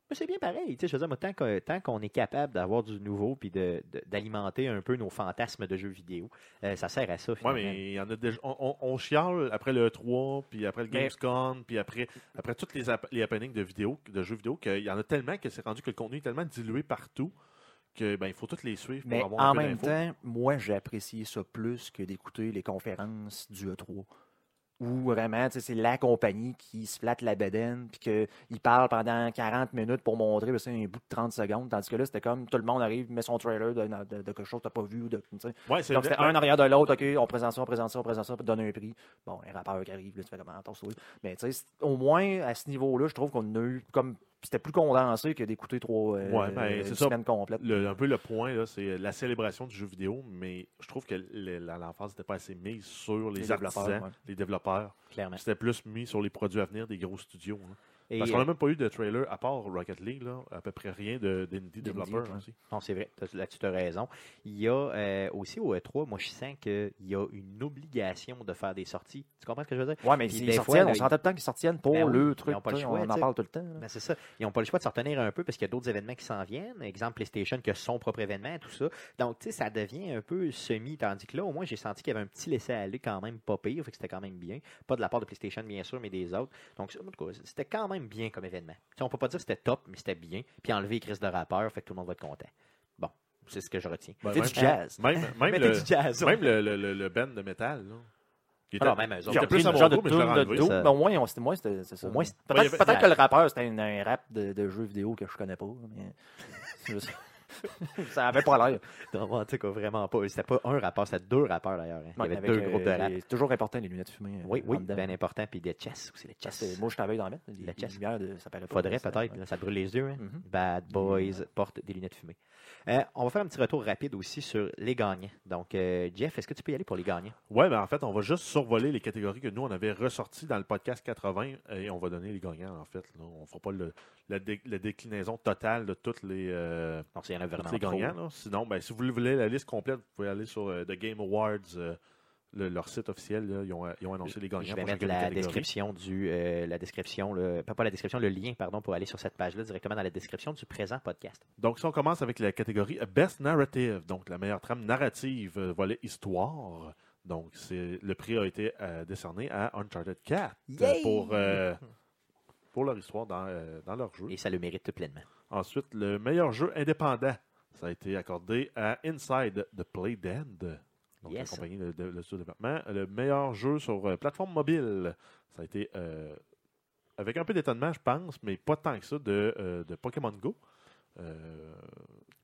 Mais c'est bien pareil. tu sais, Je veux dire, moi, tant que- tant qu'on est capable d'avoir du nouveau puis de- de- d'alimenter un peu nos fantasmes de jeux vidéo, euh, ça sert à ça. Oui, Finalement. mais il y en a déjà. On, on- on chiale après le 3, puis après le Gamescom, puis après, après tous les, app- les happenings de, vidéo, de jeux vidéo, qu'il y en a tellement que c'est rendu que le contenu est tellement dilué partout que ben, il faut toutes les suivre pour Mais avoir un en peu même temps, moi, j'ai apprécié ça plus que d'écouter les conférences du E3. Où vraiment, c'est la compagnie qui se flatte la bedaine, puis qu'il parle pendant 40 minutes pour montrer ben, un bout de 30 secondes. Tandis que là, c'était comme tout le monde arrive, met son trailer de, de- de quelque chose que tu pas vu. ou De. Ouais, Donc, c'était un arrière de l'autre, OK, on présente ça, on présente ça, on présente ça, puis donne un prix. Bon, un rappeur qui arrive, là, tu fais comment, attends, oui. Mais tu sais, au moins, à ce niveau-là, je trouve qu'on a eu comme. C'était plus condensé que d'écouter trois euh, Ouais, ben, c'est une ça. semaine complète. Le- un peu le point, c'est la célébration du jeu vidéo, mais je trouve que l'emphase n'était pas assez mise sur les, Les développeurs, artisans, ouais. les développeurs. clairement. C'était plus mis sur les produits à venir des gros studios. hein. Et, Parce qu'on n'a euh, même pas eu de trailer, à part Rocket League, là, à peu près rien de- d'indie développeurs ouais. aussi. non, c'est vrai, là-dessus, tu as raison. Il y a euh, aussi au E3, moi, je sens qu'il y a une obligation de faire des sorties. Tu comprends ce que je veux dire? Ouais, mais Puis ils des sortent, fois, là, on s'entend tout le temps qu'ils sortiennent pour Ben oui, le ils truc. ont pas le choix, on en parle tout le temps. là. Ben, c'est ça. Ils n'ont pas le choix de s'en retenir un peu parce qu'il y a d'autres événements qui s'en viennent. Exemple, PlayStation qui a son propre événement, tout ça. Donc, tu sais, ça devient un peu semi. Tandis que là, au moins, j'ai senti qu'il y avait un petit laisser-aller quand même pas pire. Fait que c'était quand même bien. Pas de la part de PlayStation, bien sûr, mais des autres. Donc, ça, en tout cas, c'était quand même bien comme événement. Tu sais, on peut pas dire que c'était top, mais c'était bien. Puis enlever les crises de rappeur, fait que tout le monde va être content. Bon, c'est ce que je retiens. Ben, C'est du jazz. Même, même, le, du jazz. ouais. même le, le, le- le band de métal. Là, était- Alors, même eux autres. plus un genre de de dos, mais au moins, on- moi, c'était ça. Au moins, Peut-être il que le rappeur, c'était un, un rap de, de jeux vidéo que je connais pas. Mais... ça avait pas l'air. Non, en tout cas, vraiment pas. C'était pas un rappeur, c'était deux rappeurs d'ailleurs. hein. Il y avait deux euh, groupes de rap. C'est toujours important, les lunettes fumées. euh, Oui, oui, en dedans. bien important. Puis des chess aussi, les chess. moi, je t'avais dans la mettre. Les, La les lumières, de- ça. Faudrait peut-être, ouais. ça brûle les yeux. hein. Mhm. Bad Boys portent des lunettes fumées. Euh, on va faire un petit retour rapide aussi sur les gagnants. Donc, euh, Jeff, est-ce que tu peux y aller pour les gagnants? Ouais, mais en fait, on va juste survoler les catégories que nous, on avait ressorties dans le podcast 80 et on va donner les gagnants, en fait. Là. On ne fera pas le- la, dé- la déclinaison totale de tous les, euh, Non, trop. gagnants. là. Sinon, ben, si vous voulez la liste complète, vous pouvez aller sur euh, The Game Awards, euh, le- leur site officiel. là. Ils, ont, ils ont annoncé les gagnants. Je vais mettre la description du, euh, la description, le, pas, pas la description, le lien, pardon, pour aller sur cette page-là directement dans la description du présent podcast. Donc, si on commence avec la catégorie Best Narrative, donc la meilleure trame narrative, euh, volet histoire. Donc, c'est le prix a été euh, décerné à Uncharted 4 euh, Yay! pour, euh, pour leur histoire dans, euh, dans leur jeu. Et ça le mérite pleinement. Ensuite, le meilleur jeu indépendant, ça a été accordé à Inside the Play Dead. donc Yes. la compagnie de, de- de studio de développement. Le meilleur jeu sur euh, plateforme mobile, ça a été euh, avec un peu d'étonnement, je pense, mais pas tant que ça, de, euh, de Pokémon Go. Euh,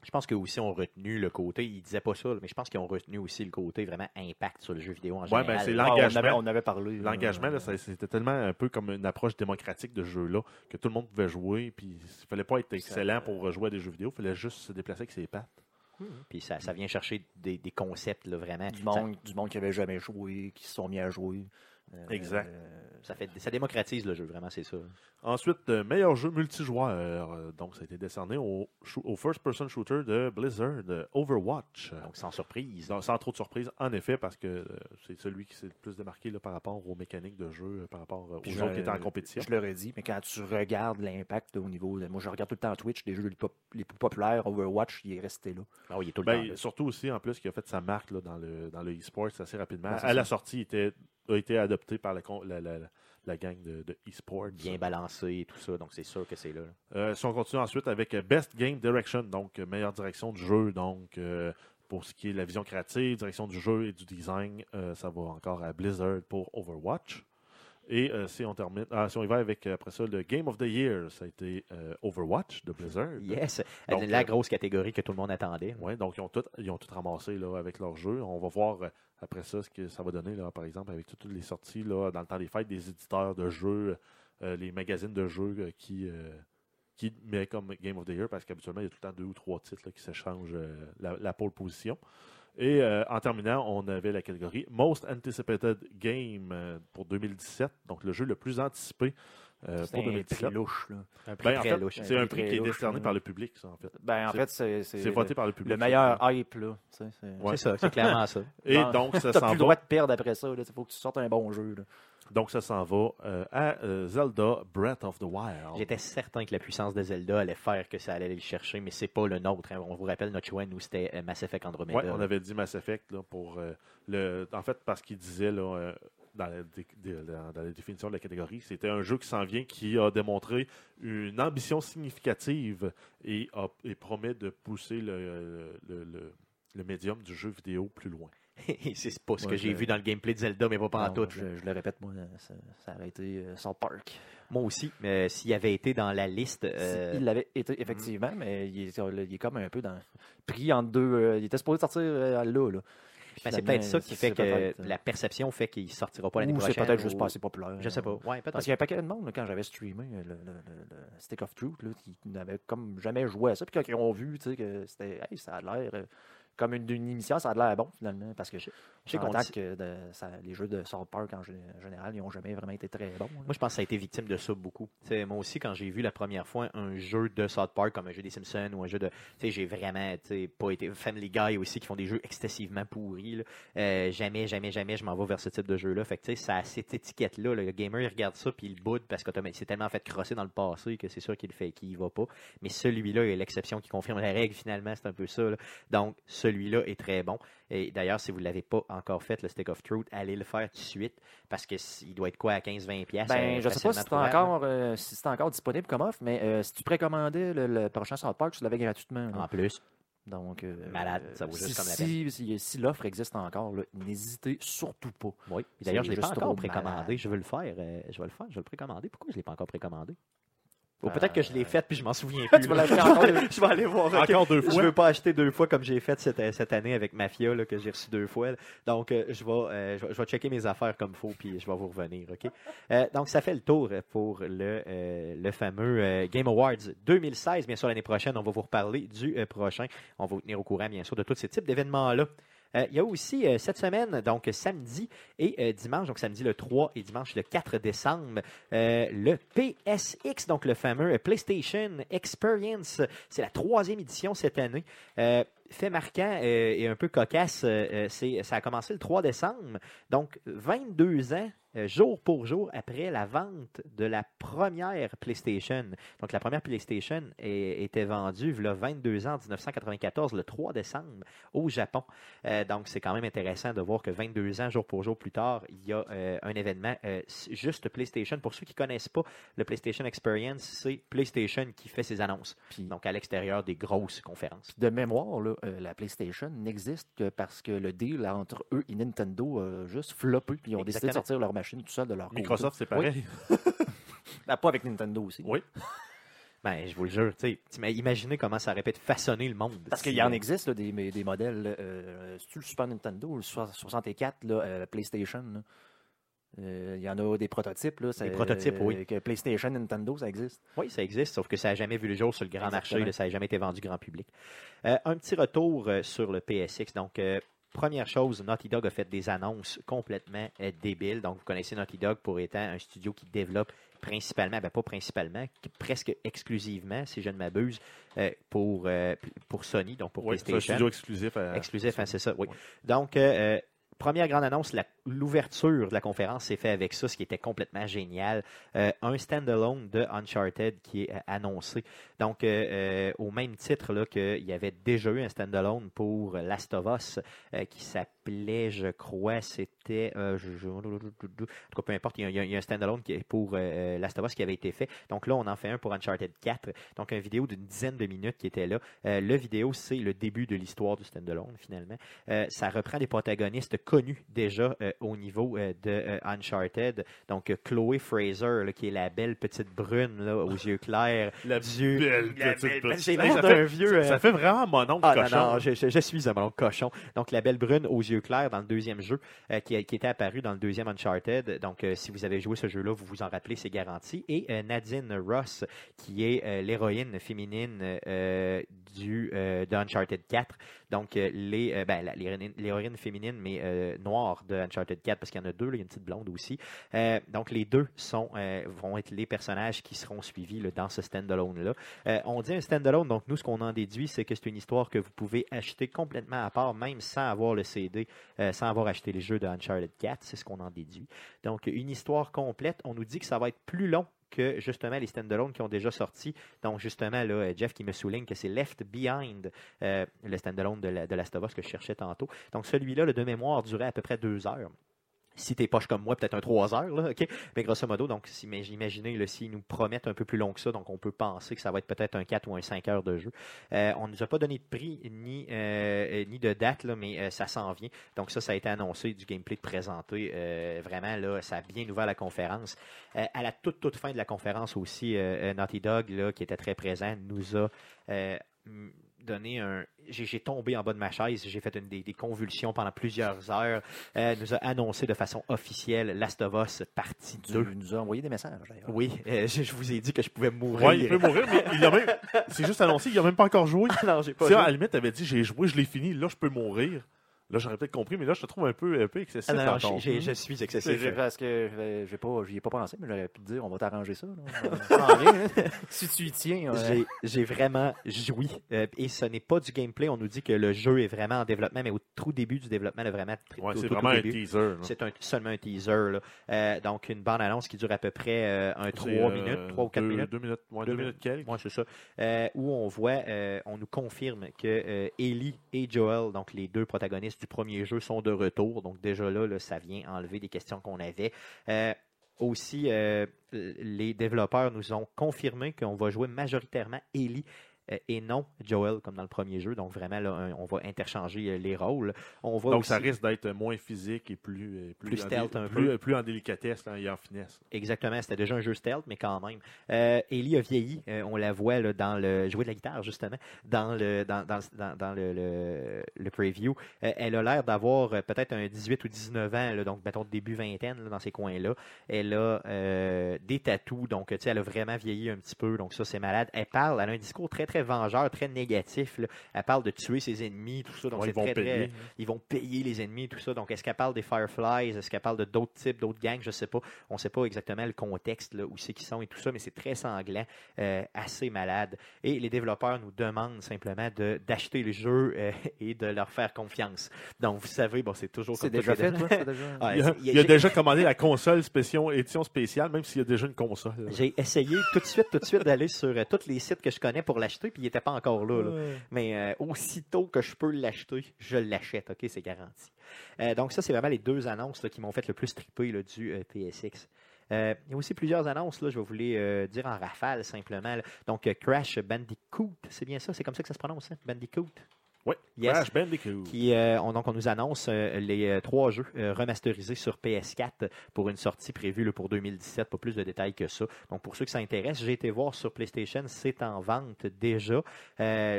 Je pense que aussi ont retenu le côté, ils disaient pas ça, mais je pense qu'ils ont retenu aussi le côté vraiment impact sur le jeu vidéo en Ouais, général. ben, c'est Ah, l'engagement. on, avait, on avait parlé. L'engagement, c'était tellement un peu comme une approche démocratique de ce jeu-là, que tout le monde pouvait jouer, puis il fallait pas être excellent pour jouer à des jeux vidéo, il fallait juste se déplacer avec ses pattes. Puis ça, ça vient chercher des, des concepts là, vraiment. Du monde, du monde qui avait jamais joué, qui se sont mis à jouer. Euh, Exact. euh, Ça, fait, ça démocratise le jeu, vraiment, c'est ça. Ensuite, euh, meilleur jeu multijoueur. Euh, donc, ça a été décerné au, first-person shooter de Blizzard, euh, Overwatch. Donc, sans surprise. Sans, sans trop de surprise, en effet, parce que euh, c'est celui qui s'est le plus démarqué là, par rapport aux mécaniques de jeu, par rapport euh, aux Puis je- qui étaient en compétition. Je l'aurais dit, mais quand tu regardes l'impact au niveau. de- moi, je regarde tout le temps Twitch, les jeux les, pop- les plus populaires, Overwatch, il est resté là. Ah oui, il est tout le Ben, temps. là. surtout aussi, en plus, qui a fait sa marque là, dans le dans le e-sport assez rapidement. À la sortie, il était, a été adopté par la, la, la- la- gang de, de e-sport. Bien balancé et tout ça, donc c'est sûr que c'est là. Euh, si on continue ensuite avec euh, Best Game Direction, donc euh, meilleure direction du jeu, donc euh, pour ce qui est de la vision créative, direction du jeu et du design, euh, ça va encore à Blizzard pour Overwatch. Et euh, si on termine, ah, si on y va avec euh, après ça le Game of the Year, ça a été euh, Overwatch de Blizzard. Yes, Donc, la euh, grosse catégorie que tout le monde attendait. Ouais, donc ils ont tout, ils ont tout ramassé là, avec leur jeu. On va voir après ça ce que ça va donner, là, par exemple, avec toutes les sorties là, dans le temps des fêtes des éditeurs de jeux, les magazines de jeux qui, qui met comme Game of the Year, parce qu'habituellement, il y a tout le temps deux ou trois titres là, qui s'échangent la, la pole position. Et euh, en terminant, on avait la catégorie Most Anticipated Game euh, pour 2017, donc le jeu le plus anticipé euh, C'est pour un prix 2017. louche. Là. Un prix Ben, en fait, louche. c'est un Un prix prix qui est louche, décerné là. par le public, ça, en fait. Ben, en C'est- fait, c'est C'est voté par le public. le meilleur hype. Là, tu c'est- Ouais. C'est ça, c'est clairement ça. Et Non, donc, ça T'as s'en plus le va droit de perdre après ça. Il faut que tu sortes un bon jeu. là. Donc, ça s'en va euh, à euh, Zelda Breath of the Wild. J'étais certain que la puissance de Zelda allait faire que ça allait aller le chercher, mais c'est pas le nôtre. hein. On vous rappelle notre choix, nous, c'était euh, Mass Effect Andromeda. Ouais, on avait dit Mass Effect là, pour euh, le. En fait, parce qu'il disait là, dans, la, dans- dans la définition de la catégorie, c'était un jeu qui s'en vient qui a démontré une ambition significative et, a- et promet de pousser le, le, le- le médium du jeu vidéo plus loin. C'est pas ce Ouais, que j'ai vu dans le gameplay de Zelda, mais pas Non, tout. je, je le répète, moi, ça, ça aurait été euh, South Park. Moi aussi, mais s'il avait été dans la liste. euh, Il l'avait été, effectivement, mais il est, il est comme un peu dans, pris entre deux. euh, il était supposé sortir là. là. Ben, c'est peut-être ça qui fait que la perception fait qu'il sortira pas l'année Ou prochaine. c'est peut-être juste pas assez populaire. Je sais pas. Ouais. Parce qu'il y a un paquet de monde, là, quand j'avais streamé le, le- le- Stick of Truth, là, qui n'avait comme jamais joué à ça. Puis quand ils ont vu tu sais, que c'était, hey, ça a l'air comme une, une initiale, ça a l'air bon finalement. Parce que je sais qu'on s'entend dit- que de- ça- les jeux de South Park en gé- général, ils n'ont jamais vraiment été très bons. là. Moi, je pense que ça a été victime de ça beaucoup. T'sais, moi aussi, quand j'ai vu la première fois un jeu de South Park, comme un jeu des Simpsons ou un jeu de. t'sais, J'ai vraiment pas été. Family Guy aussi, qui font des jeux excessivement pourris. là. Euh, jamais, jamais, jamais, je m'en vais vers ce type de jeu-là. Fait que ça a cette étiquette-là. là. Le gamer, il regarde ça puis il boude parce que c'est tellement fait crosser dans le passé que c'est sûr qu'il fait qu'il y va pas. Mais celui-là est l'exception qui confirme la règle, finalement. C'est un peu ça. là. Donc, celui-là est très bon. Et d'ailleurs, si vous ne l'avez pas encore fait, le Stick of Truth, allez le faire tout de suite parce qu'il doit être quoi à 15-20$. piastres, Ben, euh, je sais pas si c'est encore, euh, si encore disponible comme offre, mais euh, si tu précommandais le, le prochain South Park, tu l'avais gratuitement. là. En plus. Donc, euh, Malade, ça vaut juste si, comme la si, si, si l'offre existe encore, n'hésitez surtout pas. Oui. D'ailleurs, je ne l'ai pas encore précommandé. malade. Je veux le faire. euh, je vais le faire. Je vais le précommander. Pourquoi je ne l'ai pas encore précommandé? Ou Euh, peut-être que je l'ai fait puis je m'en souviens tu plus. vas encore. je vais aller voir. Encore deux Je fois. veux pas acheter deux fois comme j'ai fait cette, cette année avec Mafia là, que j'ai reçu deux fois. là. Donc euh, je vais euh, je vais- je vais checker mes affaires comme faut puis je vais vous revenir. Ok? Euh, donc ça fait le tour pour le le fameux Game Awards 2016. Bien sûr l'année prochaine on va vous reparler du prochain. On va vous tenir au courant bien sûr de tous ces types d'événements là. Euh, il y a aussi euh, cette semaine, donc samedi et euh, dimanche, donc samedi le 3 et dimanche le 4 décembre, le PSX, donc le fameux PlayStation Experience. C'est la troisième édition cette année. Fait marquant et un peu cocasse, c'est, ça a commencé le 3 décembre, donc 22 ans euh, jour pour jour après la vente de la première PlayStation. Donc, la première PlayStation est- était vendue, il y a 22 ans, en 1994, le 3 décembre, au Japon. Euh, donc, c'est quand même intéressant de voir que 22 ans, jour pour jour plus tard, il y a euh, un événement juste PlayStation. Pour ceux qui ne connaissent pas le PlayStation Experience, c'est PlayStation qui fait ses annonces. Puis, Donc, à l'extérieur des grosses conférences. de mémoire, là, la PlayStation n'existe que parce que le deal entre eux et Nintendo a juste floppé, puis ils ont décidé de sortir leur machine tout seul de leur côté. Microsoft, c'est Oui. pareil. Ben, pas avec Nintendo aussi. Oui. Ben, je vous le jure, tu sais, imaginez comment ça aurait pu façonner le monde. Parce qu'il y en euh, existe là, des, des modèles, euh, c'est-tu le Super Nintendo ou le so- 64, là, euh, PlayStation. là? Euh, Il y en a des prototypes. Là, c'est- prototypes, oui. Que PlayStation, Nintendo, ça existe. Oui, ça existe, sauf que ça n'a jamais vu le jour sur le grand Exactement. marché, là, ça n'a jamais été vendu grand public. Euh, un petit retour euh, sur le PSX. Donc, euh, première chose, Naughty Dog a fait des annonces complètement euh, débiles. Donc, vous connaissez Naughty Dog pour étant un studio qui développe principalement, ben pas principalement, presque exclusivement, si je ne m'abuse, euh, pour, euh, pour Sony, donc pour Oui, c'est un PlayStation. studio exclusif. à- Exclusif, hein, c'est ça, oui. Donc, première grande annonce, la- l'ouverture de la conférence s'est fait avec ça, ce qui était complètement génial. Euh, un standalone de Uncharted qui est euh, annoncé. Donc, euh, euh, au même titre là, qu'il y avait déjà eu un standalone pour Last of Us qui s'appelait, je crois, c'était. en tout cas, peu importe, il y a, un standalone qui pour Last of Us qui avait été fait. Donc là, on en fait un pour Uncharted 4. Donc, une vidéo d'une dizaine de minutes qui était là. Le vidéo, c'est le début de l'histoire du standalone, finalement. Ça reprend des protagonistes connus déjà au niveau euh, de euh, Uncharted. Donc, euh, Chloé Fraser, là, qui est la belle petite brune là, aux yeux clairs. La Dieu- belle la petite Hey, d'un fait- vieux, ça- euh, Ça fait vraiment mon oncle Ah non, cochon. non, je, je- je suis un ballon cochon. Donc, la belle brune aux yeux clairs dans le deuxième jeu euh, qui, qui était apparu dans le deuxième Uncharted. Donc, euh, si vous avez joué ce jeu-là, vous vous en rappelez, c'est garanti. Et euh, Nadine Ross, qui est euh, l'héroïne féminine euh, du, euh, de Uncharted 4. Donc, euh, les, euh, ben, la- l'héroïne féminine, mais euh, noire de Uncharted 4, parce qu'il y en a deux, il y a une petite blonde aussi. Donc, les deux sont, vont être les personnages qui seront suivis dans ce standalone-là. On dit un standalone, donc nous, ce qu'on en déduit, c'est que c'est une histoire que vous pouvez acheter complètement à part, même sans avoir le CD, sans avoir acheté les jeux de Uncharted 4. C'est ce qu'on en déduit. Donc, une histoire complète. On nous dit que ça va être plus long que justement les standalones qui ont déjà sorti. Donc, justement, là, euh, Jeff qui me souligne que c'est Left Behind, euh, le standalone de, de Last of Us que je cherchais tantôt. Donc, celui-là, le de mémoire, durait à peu près deux heures. Si t'es poche comme moi, peut-être un 3 heures, OK? Mais grosso modo, donc, si, imaginez, s'ils nous promettent un peu plus long que ça, donc on peut penser que ça va être peut-être un 4 ou un 5 heures de jeu. Euh, on ne nous a pas donné de prix ni, euh, de date, mais euh, ça s'en vient. Donc ça, ça a été annoncé, du gameplay de présenté. Vraiment, là, ça a bien ouvert la conférence. À la toute, toute fin de la conférence aussi, Naughty Dog, là, qui était très présent, nous a donné un... J'ai tombé en bas de ma chaise, j'ai fait une, des, des convulsions pendant plusieurs heures. Euh, nous a annoncé de façon officielle Last of Us partie 2. Il nous a envoyé des messages. d'ailleurs. Oui, euh, je, je vous ai dit que je pouvais mourir. Ouais, il peut mourir, mais il a même. C'est juste annoncé, il a même pas encore joué. non, j'ai pas Si à joué. la limite, t'avais dit j'ai joué, je l'ai fini, là je peux mourir. Là j'aurais peut-être compris, mais là je te trouve un peu, un peu excessif. Ah, non, non, ton- je suis excessif. parce que euh, j'ai pas, j'y ai pas pensé, mais j'aurais pu te dire, on va t'arranger ça. là. Hein. si tu y tiens. ouais. J'ai- J'ai vraiment joui. Euh, et ce n'est pas du gameplay. On nous dit que le jeu est vraiment en développement, mais au tout début du développement, là, vraiment. Ouais, c'est vraiment un teaser. C'est un- seulement un teaser. là. Euh, donc, une bande-annonce qui dure à peu près euh, un C'est, 3 euh, minutes, 3 ou 4 deux- minutes. Deux minutes, ouais, Deux deux minutes quelques. Ouais, c'est ça. Euh, où on voit, euh, on nous confirme que euh, Ellie et Joel, donc les deux protagonistes du premier jeu, sont de retour. Donc déjà là, ça vient enlever des questions qu'on avait. Euh, aussi, euh, les développeurs nous ont confirmé qu'on va jouer majoritairement Ellie et non Joel comme dans le premier jeu. Donc vraiment, là, on va interchanger euh, les rôles. On Donc aussi- ça risque d'être moins physique et plus, euh, Plus stealth un plus, peu. plus en délicatesse hein, et en finesse. Exactement, c'était déjà un jeu stealth, mais quand même. Euh, Ellie a vieilli, euh, on la voit là, dans le jouer de la guitare justement, dans le dans, dans, dans, dans le, le, le preview. Euh, elle a l'air d'avoir euh, peut-être un 18 ou 19 ans, là, donc mettons début vingtaine dans ces coins-là. Elle a euh, des tatous, donc tu sais, elle a vraiment vieilli un petit peu, donc ça c'est malade. Elle parle, elle a un discours très très vengeur, très négatif. là. Elle parle de tuer ses ennemis, tout ça. Donc Ouais, c'est ils vont très, très- payer. ils vont payer les ennemis, tout ça. Donc, est-ce qu'elle parle des Fireflies? Est-ce qu'elle parle de d'autres types, d'autres gangs? Je sais pas. On sait pas exactement le contexte, là, où c'est qu'ils sont et tout ça, mais c'est très sanglant, euh, assez malade. Et les développeurs nous demandent simplement de- d'acheter le jeu euh, et de leur faire confiance. Donc, vous savez, bon, c'est toujours C'est comme déjà fait, toi? c'est déjà- Ouais, Il a, il a déjà commandé la console spécial, édition spéciale, même s'il y a déjà une console. J'ai essayé tout de suite, tout de suite d'aller sur euh, tous les sites que je connais pour l'acheter, puis il n'était pas encore là. là. Mais euh, aussitôt que je peux l'acheter, je l'achète, ok, c'est garanti. Euh, donc ça, c'est vraiment les deux annonces là, qui m'ont fait le plus triper là, du euh, PSX. Euh, il y a aussi plusieurs annonces, là, je vais vous les dire en rafale simplement. là. Donc Crash Bandicoot, c'est bien ça, c'est comme ça que ça se prononce, hein? Bandicoot? Oui, Yes. Crash Bandicoot. Qui, euh, on, donc on nous annonce euh, les euh, trois jeux euh, remasterisés sur PS4 pour une sortie prévue là, pour 2017. Pas plus de détails que ça. Donc pour ceux qui s'intéressent, j'ai été voir sur PlayStation, c'est en vente déjà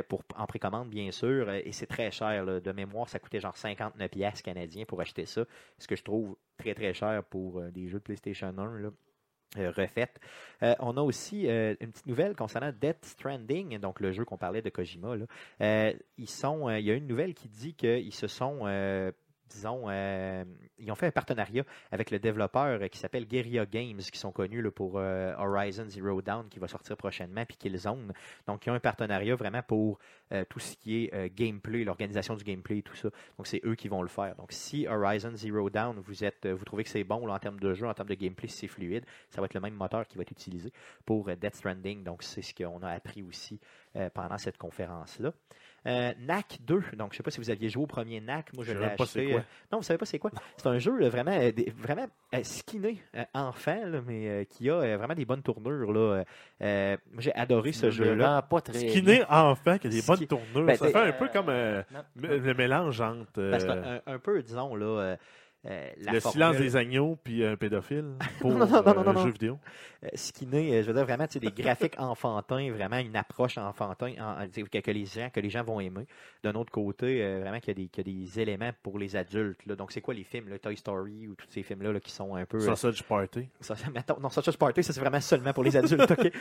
pour en précommande bien sûr et c'est très cher là. de mémoire. Ça coûtait genre 59 pièces canadiens pour acheter ça, ce que je trouve très très cher pour des jeux de PlayStation 1 là refaite. Euh, on a aussi euh, une petite nouvelle concernant Death Stranding, donc le jeu qu'on parlait de Kojima. Euh, euh, il y a une nouvelle qui dit qu'ils se sont, euh, disons, euh, ils ont fait un partenariat avec le développeur euh, qui s'appelle Guerrilla Games, qui sont connus pour euh, Horizon Zero Dawn, qui va sortir prochainement, puis Killzone. Donc, ils ont un partenariat vraiment pour tout ce qui est gameplay, l'organisation du gameplay et tout ça. Donc, c'est eux qui vont le faire. Donc, si Horizon Zero Dawn, vous êtes, vous trouvez que c'est bon en termes de jeu, en termes de gameplay, si c'est fluide, ça va être le même moteur qui va être utilisé pour Death Stranding. Donc, c'est ce qu'on a appris aussi pendant cette conférence-là. Euh, NAC 2, donc je ne sais pas si vous aviez joué au premier NAC, moi je Je l'ai acheté. quoi. euh, non, vous savez pas c'est quoi? C'est un jeu là, vraiment, euh, des- vraiment euh, skinné, euh, enfant, là, mais euh, qui a euh, vraiment des bonnes tournures. Là. Euh, moi j'ai adoré ce jeu-là. pas très. Skinné enfant qui a des bonnes tournures. Ben, ça fait un peu comme euh, le mélange entre euh, Ben, c'est un, un- un peu, disons, là, euh, la le formule, silence des agneaux puis un pédophile pour Non, non, non, euh, un jeu vidéo. euh, euh, je veux dire vraiment, tu sais, des graphiques enfantins, vraiment une approche enfantin en- que, que les gens, que les gens vont aimer. D'un autre côté, vraiment qu'il y, a des- qu'il y a des éléments pour les adultes. là. Donc, c'est quoi les films, là, Toy Story ou tous ces films-là là, qui sont un peu... Sausage Party. Ça, ça- mettons- non, Sausage Party, ça c'est vraiment seulement pour les adultes, ok?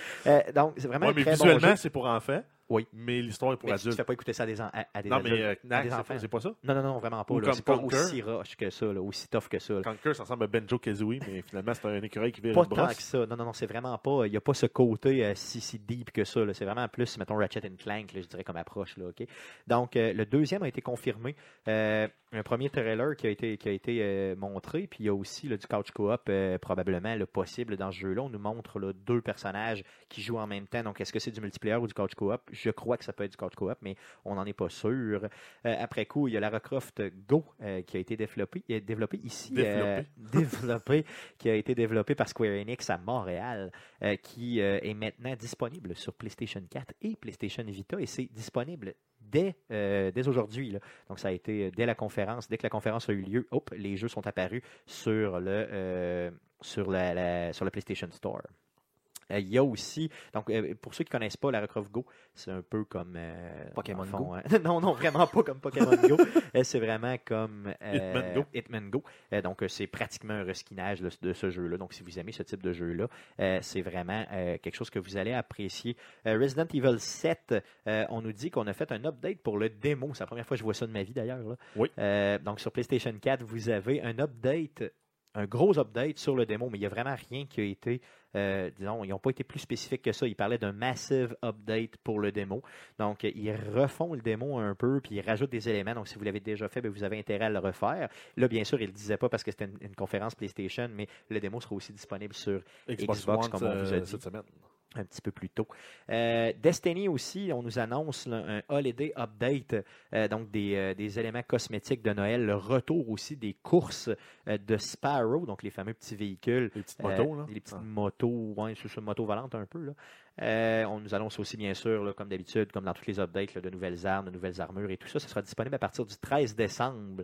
Donc, c'est vraiment Ouais, mais très visuellement, c'est pour enfants. Oui. Mais l'histoire est pour Mais tu ne adultes. fais pas écouter ça à des, en- à, à des Non, adultes. mais euh, Knack, des c'est enfants. pas- c'est pas ça? Non, non, non, vraiment pas. C'est pas aussi rush que ça, là, aussi tough que ça. là. Conker, ça ressemble à Benjo Kazooie, mais finalement, c'est un écureuil qui vire Pas une tant brosse. que ça. Non, non, non, c'est vraiment pas. Il n'y a pas ce côté euh, si, si deep que ça. C'est vraiment plus, mettons, Ratchet and Clank, là, je dirais, comme approche. Là, ok? Donc, euh, le deuxième a été confirmé. Un premier trailer qui a été, qui a été euh, montré. Puis il y a aussi là, du couch co-op, euh, probablement le possible dans ce jeu-là. On nous montre là, deux personnages qui jouent en même temps. Donc, est-ce que c'est du multiplayer ou du couch co-op? Je crois que ça peut être du couch co-op, mais on n'en est pas sûr. Euh, après coup, il y a Lara Croft Go qui a été développé, développé ici. développé, qui a été développé par Square Enix à Montréal, qui est maintenant disponible sur PlayStation 4 et PlayStation Vita, et c'est disponible dès, euh, dès aujourd'hui. Donc, ça a été euh, dès la conférence, dès que la conférence a eu lieu, hop, les jeux sont apparus sur le, euh, sur la, la- sur le PlayStation Store. Euh, Il y a aussi, donc euh, pour ceux qui ne connaissent pas Lara Croft Go, c'est un peu comme euh, Pokémon Go. hein. non, non, vraiment pas comme Pokémon Go. C'est vraiment comme euh, Hitman Go. Hitman Go. Donc c'est pratiquement un reskinage de ce jeu-là. Donc si vous aimez ce type de jeu-là, c'est vraiment quelque chose que vous allez apprécier. Resident Evil 7, euh, on nous dit qu'on a fait un update pour le démo. C'est la première fois que je vois ça de ma vie d'ailleurs. là. Oui. Donc sur PlayStation 4, vous avez un update, un gros update sur le démo, mais il n'y a vraiment rien qui a été, euh, disons, ils n'ont pas été plus spécifiques que ça. Ils parlaient d'un massive update pour le démo. Donc, euh, ils refont le démo un peu, puis ils rajoutent des éléments. Donc, si vous l'avez déjà fait, ben, vous avez intérêt à le refaire. Là, bien sûr, ils ne le disaient pas parce que c'était une, une conférence PlayStation, mais le démo sera aussi disponible sur Xbox, Xbox, One, comme on vous a euh, dit. cette semaine. Un petit peu plus tôt. Euh, Destiny aussi, on nous annonce là, un Holiday Update, euh, donc des, euh, des éléments cosmétiques de Noël, le retour aussi des courses de Sparrow, donc les fameux petits véhicules. Les petites motos, là. les petites Ah. motos, ouais, c'est ça, moto volante un peu. Là. On nous annonce aussi, bien sûr, là, comme d'habitude, comme dans toutes les updates, de nouvelles armes, de nouvelles armures et tout ça. Ce sera disponible à partir du 13 décembre.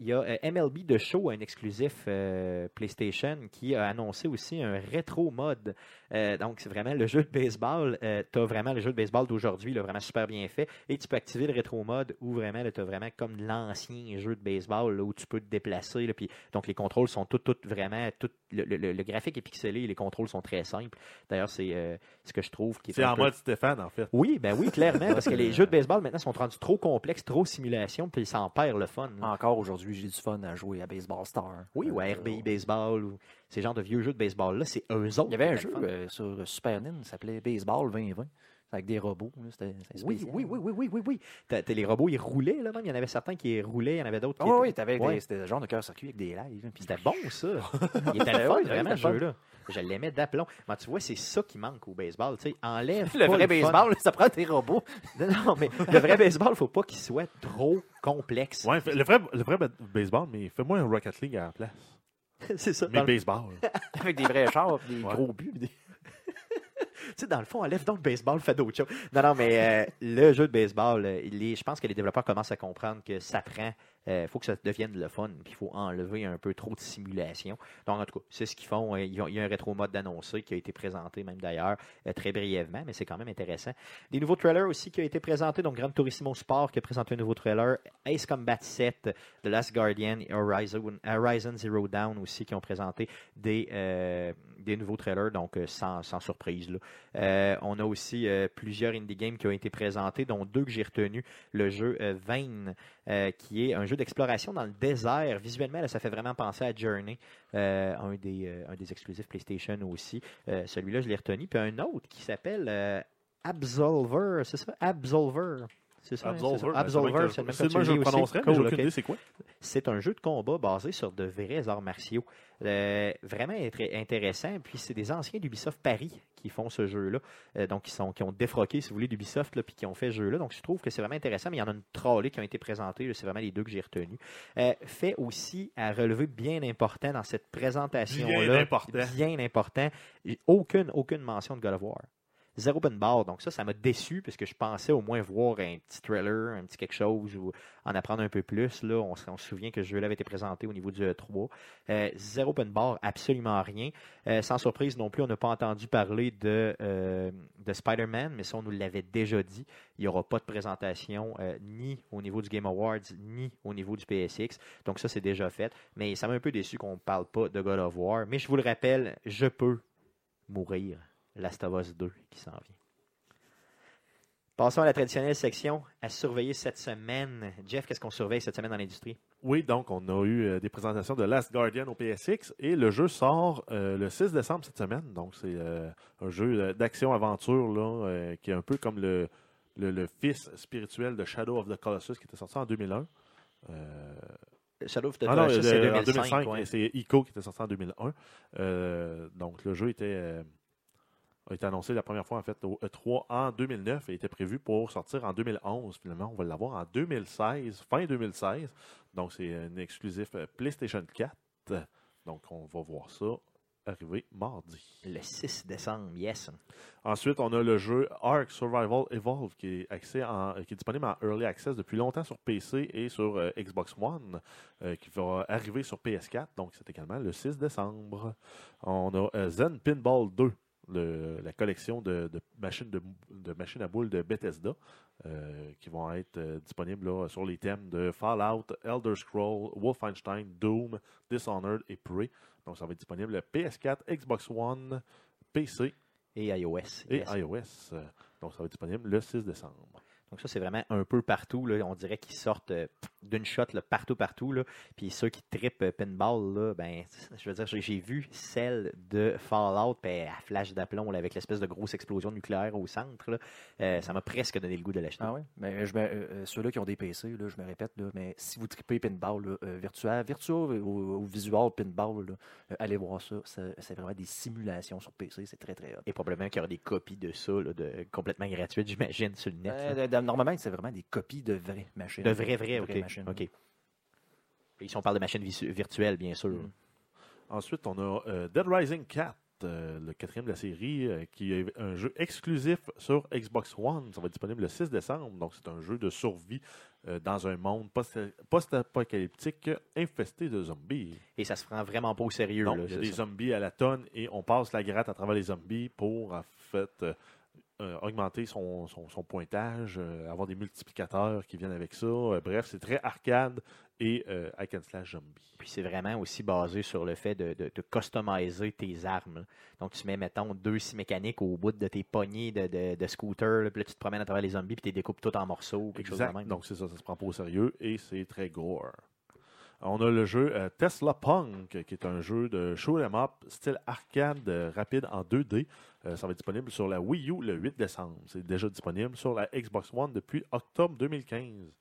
Euh, il y a euh, MLB de Show, un exclusif euh, PlayStation, qui a annoncé aussi un rétro mode. Euh, donc, c'est vraiment le jeu de baseball. tu as vraiment le jeu de baseball d'aujourd'hui, vraiment super bien fait. Et tu peux activer le rétro mode où vraiment, tu as vraiment comme l'ancien jeu de baseball là, où tu peux te déplacer. là, puis, donc, les contrôles sont tout, tout vraiment. Tout, le, le- le graphique est pixelé et les contrôles sont très simples. D'ailleurs, c'est euh, euh, ce que je trouve qui est C'est en peu- mode Stéphane, en fait. Oui, ben oui, clairement, parce que les jeux de baseball maintenant sont rendus trop complexes, trop simulation, puis ça en perd le fun. là. Encore aujourd'hui, j'ai du fun à jouer à Baseball Star. Oui, ou à Euh, RBI Baseball, ou ces genres de vieux jeux de baseball-là, c'est eux autres. Il y avait un jeu euh, sur Super NIN qui s'appelait Baseball 2020. Avec des robots. là, C'était c'était Oui, oui, oui, oui, oui, oui, oui. T'as- t'as les robots, ils roulaient, là, même. Il y en avait certains qui roulaient, il y en avait d'autres qui. étaient- oui, t'avais Ouais. des- c'était le genre de cœur-circuit avec des lives. puis- C'était bon, ça. Il était le fun, vraiment, ce jeu-là. Je l'aimais d'aplomb. Mais tu vois, c'est ça qui manque au baseball. Tu sais, enlève. Le pas vrai baseball, ça prend des robots. Non, non, mais le vrai baseball, faut pas qu'il soit trop complexe. Ouais, fait- le vrai, le vrai ba- baseball, mais fais-moi un Rocket League à la place. c'est ça. Mais baseball. avec des vrais chars, des Ouais. gros buts. des- tu sais, dans le fond, enlève donc le baseball, fais d'autres choses. Non, non, mais euh, le jeu de baseball, euh, je pense que les développeurs commencent à comprendre que ça prend. Il faut que ça devienne le fun, puis il faut enlever un peu trop de simulation. Donc, en tout cas, c'est ce qu'ils font. Euh, Il y a un rétro mode d'annoncer qui a été présenté, même d'ailleurs, euh, très brièvement, mais c'est quand même intéressant. Des nouveaux trailers aussi qui ont été présentés. Donc, Gran Turismo Sport qui a présenté un nouveau trailer. Ace Combat 7, The Last Guardian Horizon, Zero Dawn aussi qui ont présenté des, euh, des nouveaux trailers, donc euh, sans, surprise. Euh, on a aussi euh, plusieurs indie games qui ont été présentés, dont deux que j'ai retenus. Le jeu Vane, qui est un jeu d'exploration dans le désert. Visuellement, ça fait vraiment penser à Journey, un, des, un des exclusifs PlayStation aussi. Celui-là, je l'ai retenu. Puis un autre qui s'appelle Absolver, c'est ça? Absolver. C'est ça. Absolver. Absolver, c'est le même que je le prononcerais, mais aucune idée c'est quoi. C'est un jeu de combat basé sur de vrais arts martiaux. Euh, vraiment très intéressant. Puis c'est des anciens d'Ubisoft Paris qui font ce jeu-là. Euh, donc, qui, sont, qui ont défroqué, si vous voulez, d'Ubisoft, là, puis qui ont fait ce jeu-là. Donc, je trouve que c'est vraiment intéressant. Mais il y en a une trollée qui ont été présentées. C'est vraiment les deux que j'ai retenus. Euh, fait aussi à relever bien important dans cette présentation-là. Bien important. Bien important. Aucune, aucune mention de God of War. Zéro open bar. Donc ça, ça m'a déçu parce que je pensais au moins voir un petit trailer, un petit quelque chose ou en apprendre un peu plus. Là, on, se- souvient que ce jeu-là avait été présenté au niveau du E3. Euh, zéro open bar, absolument rien. Euh, sans surprise non plus, on n'a pas entendu parler de, euh, de Spider-Man, mais ça, on nous l'avait déjà dit. Il n'y aura pas de présentation ni au niveau du Game Awards, ni au niveau du PSX. Donc ça, c'est déjà fait. Mais ça m'a un peu déçu qu'on ne parle pas de God of War. Mais je vous le rappelle, je peux mourir. Last of Us 2 qui s'en vient. Passons à la traditionnelle section à surveiller cette semaine. Jeff, qu'est-ce qu'on surveille cette semaine dans l'industrie? Oui, donc on a eu euh, des présentations de Last Guardian au PSX et le jeu sort euh, le 6 décembre cette semaine. Donc c'est euh, un jeu d'action-aventure là, qui est un peu comme le, le, le fils spirituel de Shadow of the Colossus qui était sorti en 2001. Euh, Shadow of the ah non, Colossus, c'est euh, en 2005. 2005, ouais. et c'est Ico qui était sorti en 2001. Euh, donc le jeu était, a été annoncé la première fois en fait au E3 en 2009 et était prévu pour sortir en 2011. Finalement, on va l'avoir en 2016, fin 2016. Donc c'est un exclusif euh, PlayStation 4. Donc on va voir ça arriver mardi. Le 6 décembre, yes. Ensuite, on a le jeu Ark Survival Evolve qui est, accès en- qui est disponible en Early Access depuis longtemps sur PC et sur euh, Xbox One, euh, qui va arriver sur PS4. Donc, c'est également le 6 décembre. On a euh, Zen Pinball 2, le- la collection de, de machines, de, de machines à boules de Bethesda, euh, qui vont être euh, disponibles là, sur les thèmes de Fallout, Elder Scroll, Wolfenstein, Doom, Dishonored et Prey. Donc, ça va être disponible PS4, Xbox One, PC Et iOS. et yes. iOS. Euh, Donc, ça va être disponible le 6 décembre. Donc ça, c'est vraiment un peu partout. Là. On dirait qu'ils sortent euh, d'une shot là, partout, partout. Là. Puis ceux qui trippent euh, pinball, là, ben, je veux dire, j'ai- vu celle de Fallout ben, à flash d'aplomb avec l'espèce de grosse explosion nucléaire au centre. là. Euh, ça m'a presque donné le goût de l'acheter. Ah oui? Mais me- euh, ceux-là qui ont des PC, là, je me répète, là, mais si vous tripez pinball, virtuel, virtual ou, ou visual pinball, là, allez voir ça. Ça- C'est vraiment des simulations sur PC. C'est très, très hot. Et probablement qu'il y aura des copies de ça, là, de, complètement gratuites, j'imagine, sur le net. Normalement, c'est vraiment des copies de vraies machines. de vrais, ok. machines. ok. Et Ici, on parle de machines virtuelles, bien sûr. Mm. Ensuite, on a euh, Dead Rising 4, euh, le quatrième de la série, euh, qui est un jeu exclusif sur Xbox One. Ça va être disponible le 6 décembre. Donc, c'est un jeu de survie euh, dans un monde post- post-apocalyptique infesté de zombies. Et ça se prend vraiment pas au sérieux. Il y a des ça. zombies à la tonne et on passe la gratte à travers les zombies pour, en fait, euh, augmenter son, son- son pointage, euh, avoir des multiplicateurs qui viennent avec ça. Euh, bref, c'est très arcade et Hack and Slash Zombie. Puis c'est vraiment aussi basé sur le fait de, de, de customiser tes armes. Donc tu mets, mettons, deux scies mécaniques au bout de tes poignées de, de, de scooter, là, puis là tu te promènes à travers les zombies, puis tu les découpes tout en morceaux, quelque chose de Exact. même. Donc c'est ça, ça se prend pas au sérieux et c'est très gore. On a le jeu euh, Tesla Punk, qui est un jeu de show 'em up style arcade euh, rapide en 2D. Euh, ça va être disponible sur la Wii U le 8 décembre. C'est déjà disponible sur la Xbox One depuis octobre 2015.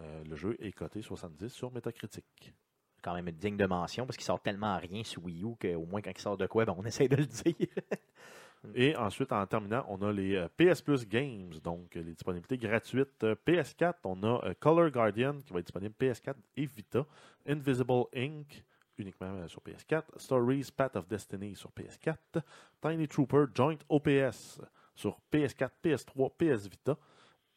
Euh, le jeu est coté 70 sur Metacritic. quand même digne de mention parce qu'il sort tellement rien sur Wii U qu'au moins quand il sort de quoi, ben, on essaie de le dire. Et ensuite, en terminant, on a les euh, PS Plus Games, donc euh, les disponibilités gratuites. Euh, PS4, on a euh, Color Guardian qui va être disponible PS4 et Vita. Invisible Inc. uniquement euh, sur PS4. Stories Path of Destiny sur PS4. Tiny Trooper Joint OPS sur PS4, PS3, PS Vita.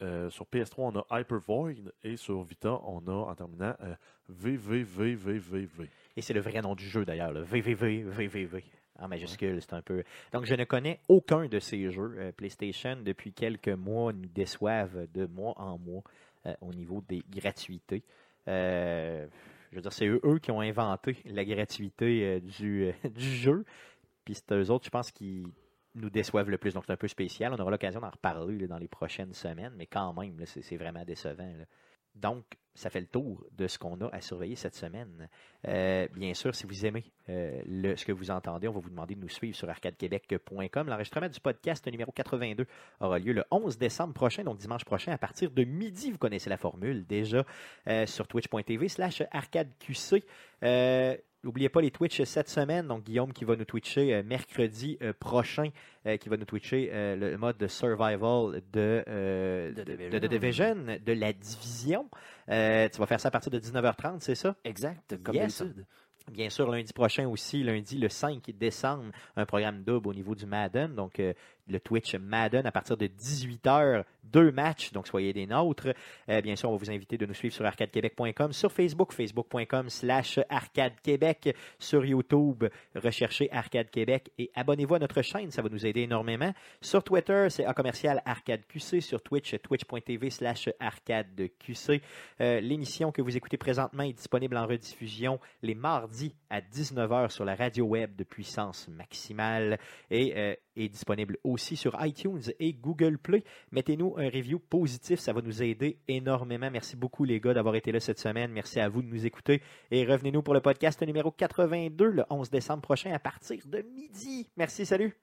Euh, sur PS3, on a Hyper Void et sur Vita, on a en terminant euh, VVVVVV. Et c'est le vrai nom du jeu d'ailleurs, le VVV, VVV. En majuscule, c'est un peu. Donc, je ne connais aucun de ces jeux. Euh, PlayStation, depuis quelques mois, nous déçoivent de mois en mois euh, au niveau des gratuités. Euh, je veux dire, c'est eux, eux qui ont inventé la gratuité du, du jeu. Puis c'est eux autres, je pense, qui nous déçoivent le plus. Donc, c'est un peu spécial. On aura l'occasion d'en reparler là, dans les prochaines semaines, mais quand même, là, c'est c'est vraiment décevant. là. Donc, ça fait le tour de ce qu'on a à surveiller cette semaine. Euh, bien sûr, si vous aimez euh, ce que vous entendez, on va vous demander de nous suivre sur arcadequebec.com. L'enregistrement du podcast numéro 82 aura lieu le 11 décembre prochain, donc dimanche prochain, à partir de midi. Vous connaissez la formule déjà euh, sur twitch.tv slash arcadeqc. Euh, N'oubliez pas les Twitch cette semaine. Donc, Guillaume qui va nous twitcher euh, mercredi euh, prochain, euh, qui va nous twitcher euh, le mode de survival de, euh, De de, Division. de- de Division, de la division. Euh, tu vas faire ça à partir de 19h30, c'est ça? Exact, comme Yes. d'habitude. Bien sûr, lundi prochain aussi, lundi le 5 décembre, un programme double au niveau du Madden. Donc, euh, le Twitch Madden à partir de 18h, deux matchs. Donc, soyez des nôtres. Euh, bien sûr, on va vous inviter de nous suivre sur arcadequebec.com, sur Facebook, facebook.com slash arcadequebec, sur YouTube, recherchez Arcade Québec et abonnez-vous à notre chaîne. Ça va nous aider énormément. Sur Twitter, c'est A commercial ArcadeQC. Sur Twitch, twitch.tv slash arcadeqc. Euh, L'émission que vous écoutez présentement est disponible en rediffusion les mardis à 19h sur la radio web de puissance maximale et euh, est disponible aussi sur iTunes et Google Play. Mettez-nous un review positif, ça va nous aider énormément. Merci beaucoup les gars d'avoir été là cette semaine. Merci à vous de nous écouter et revenez-nous pour le podcast numéro 82 le 11 décembre prochain à partir de midi. Merci, salut.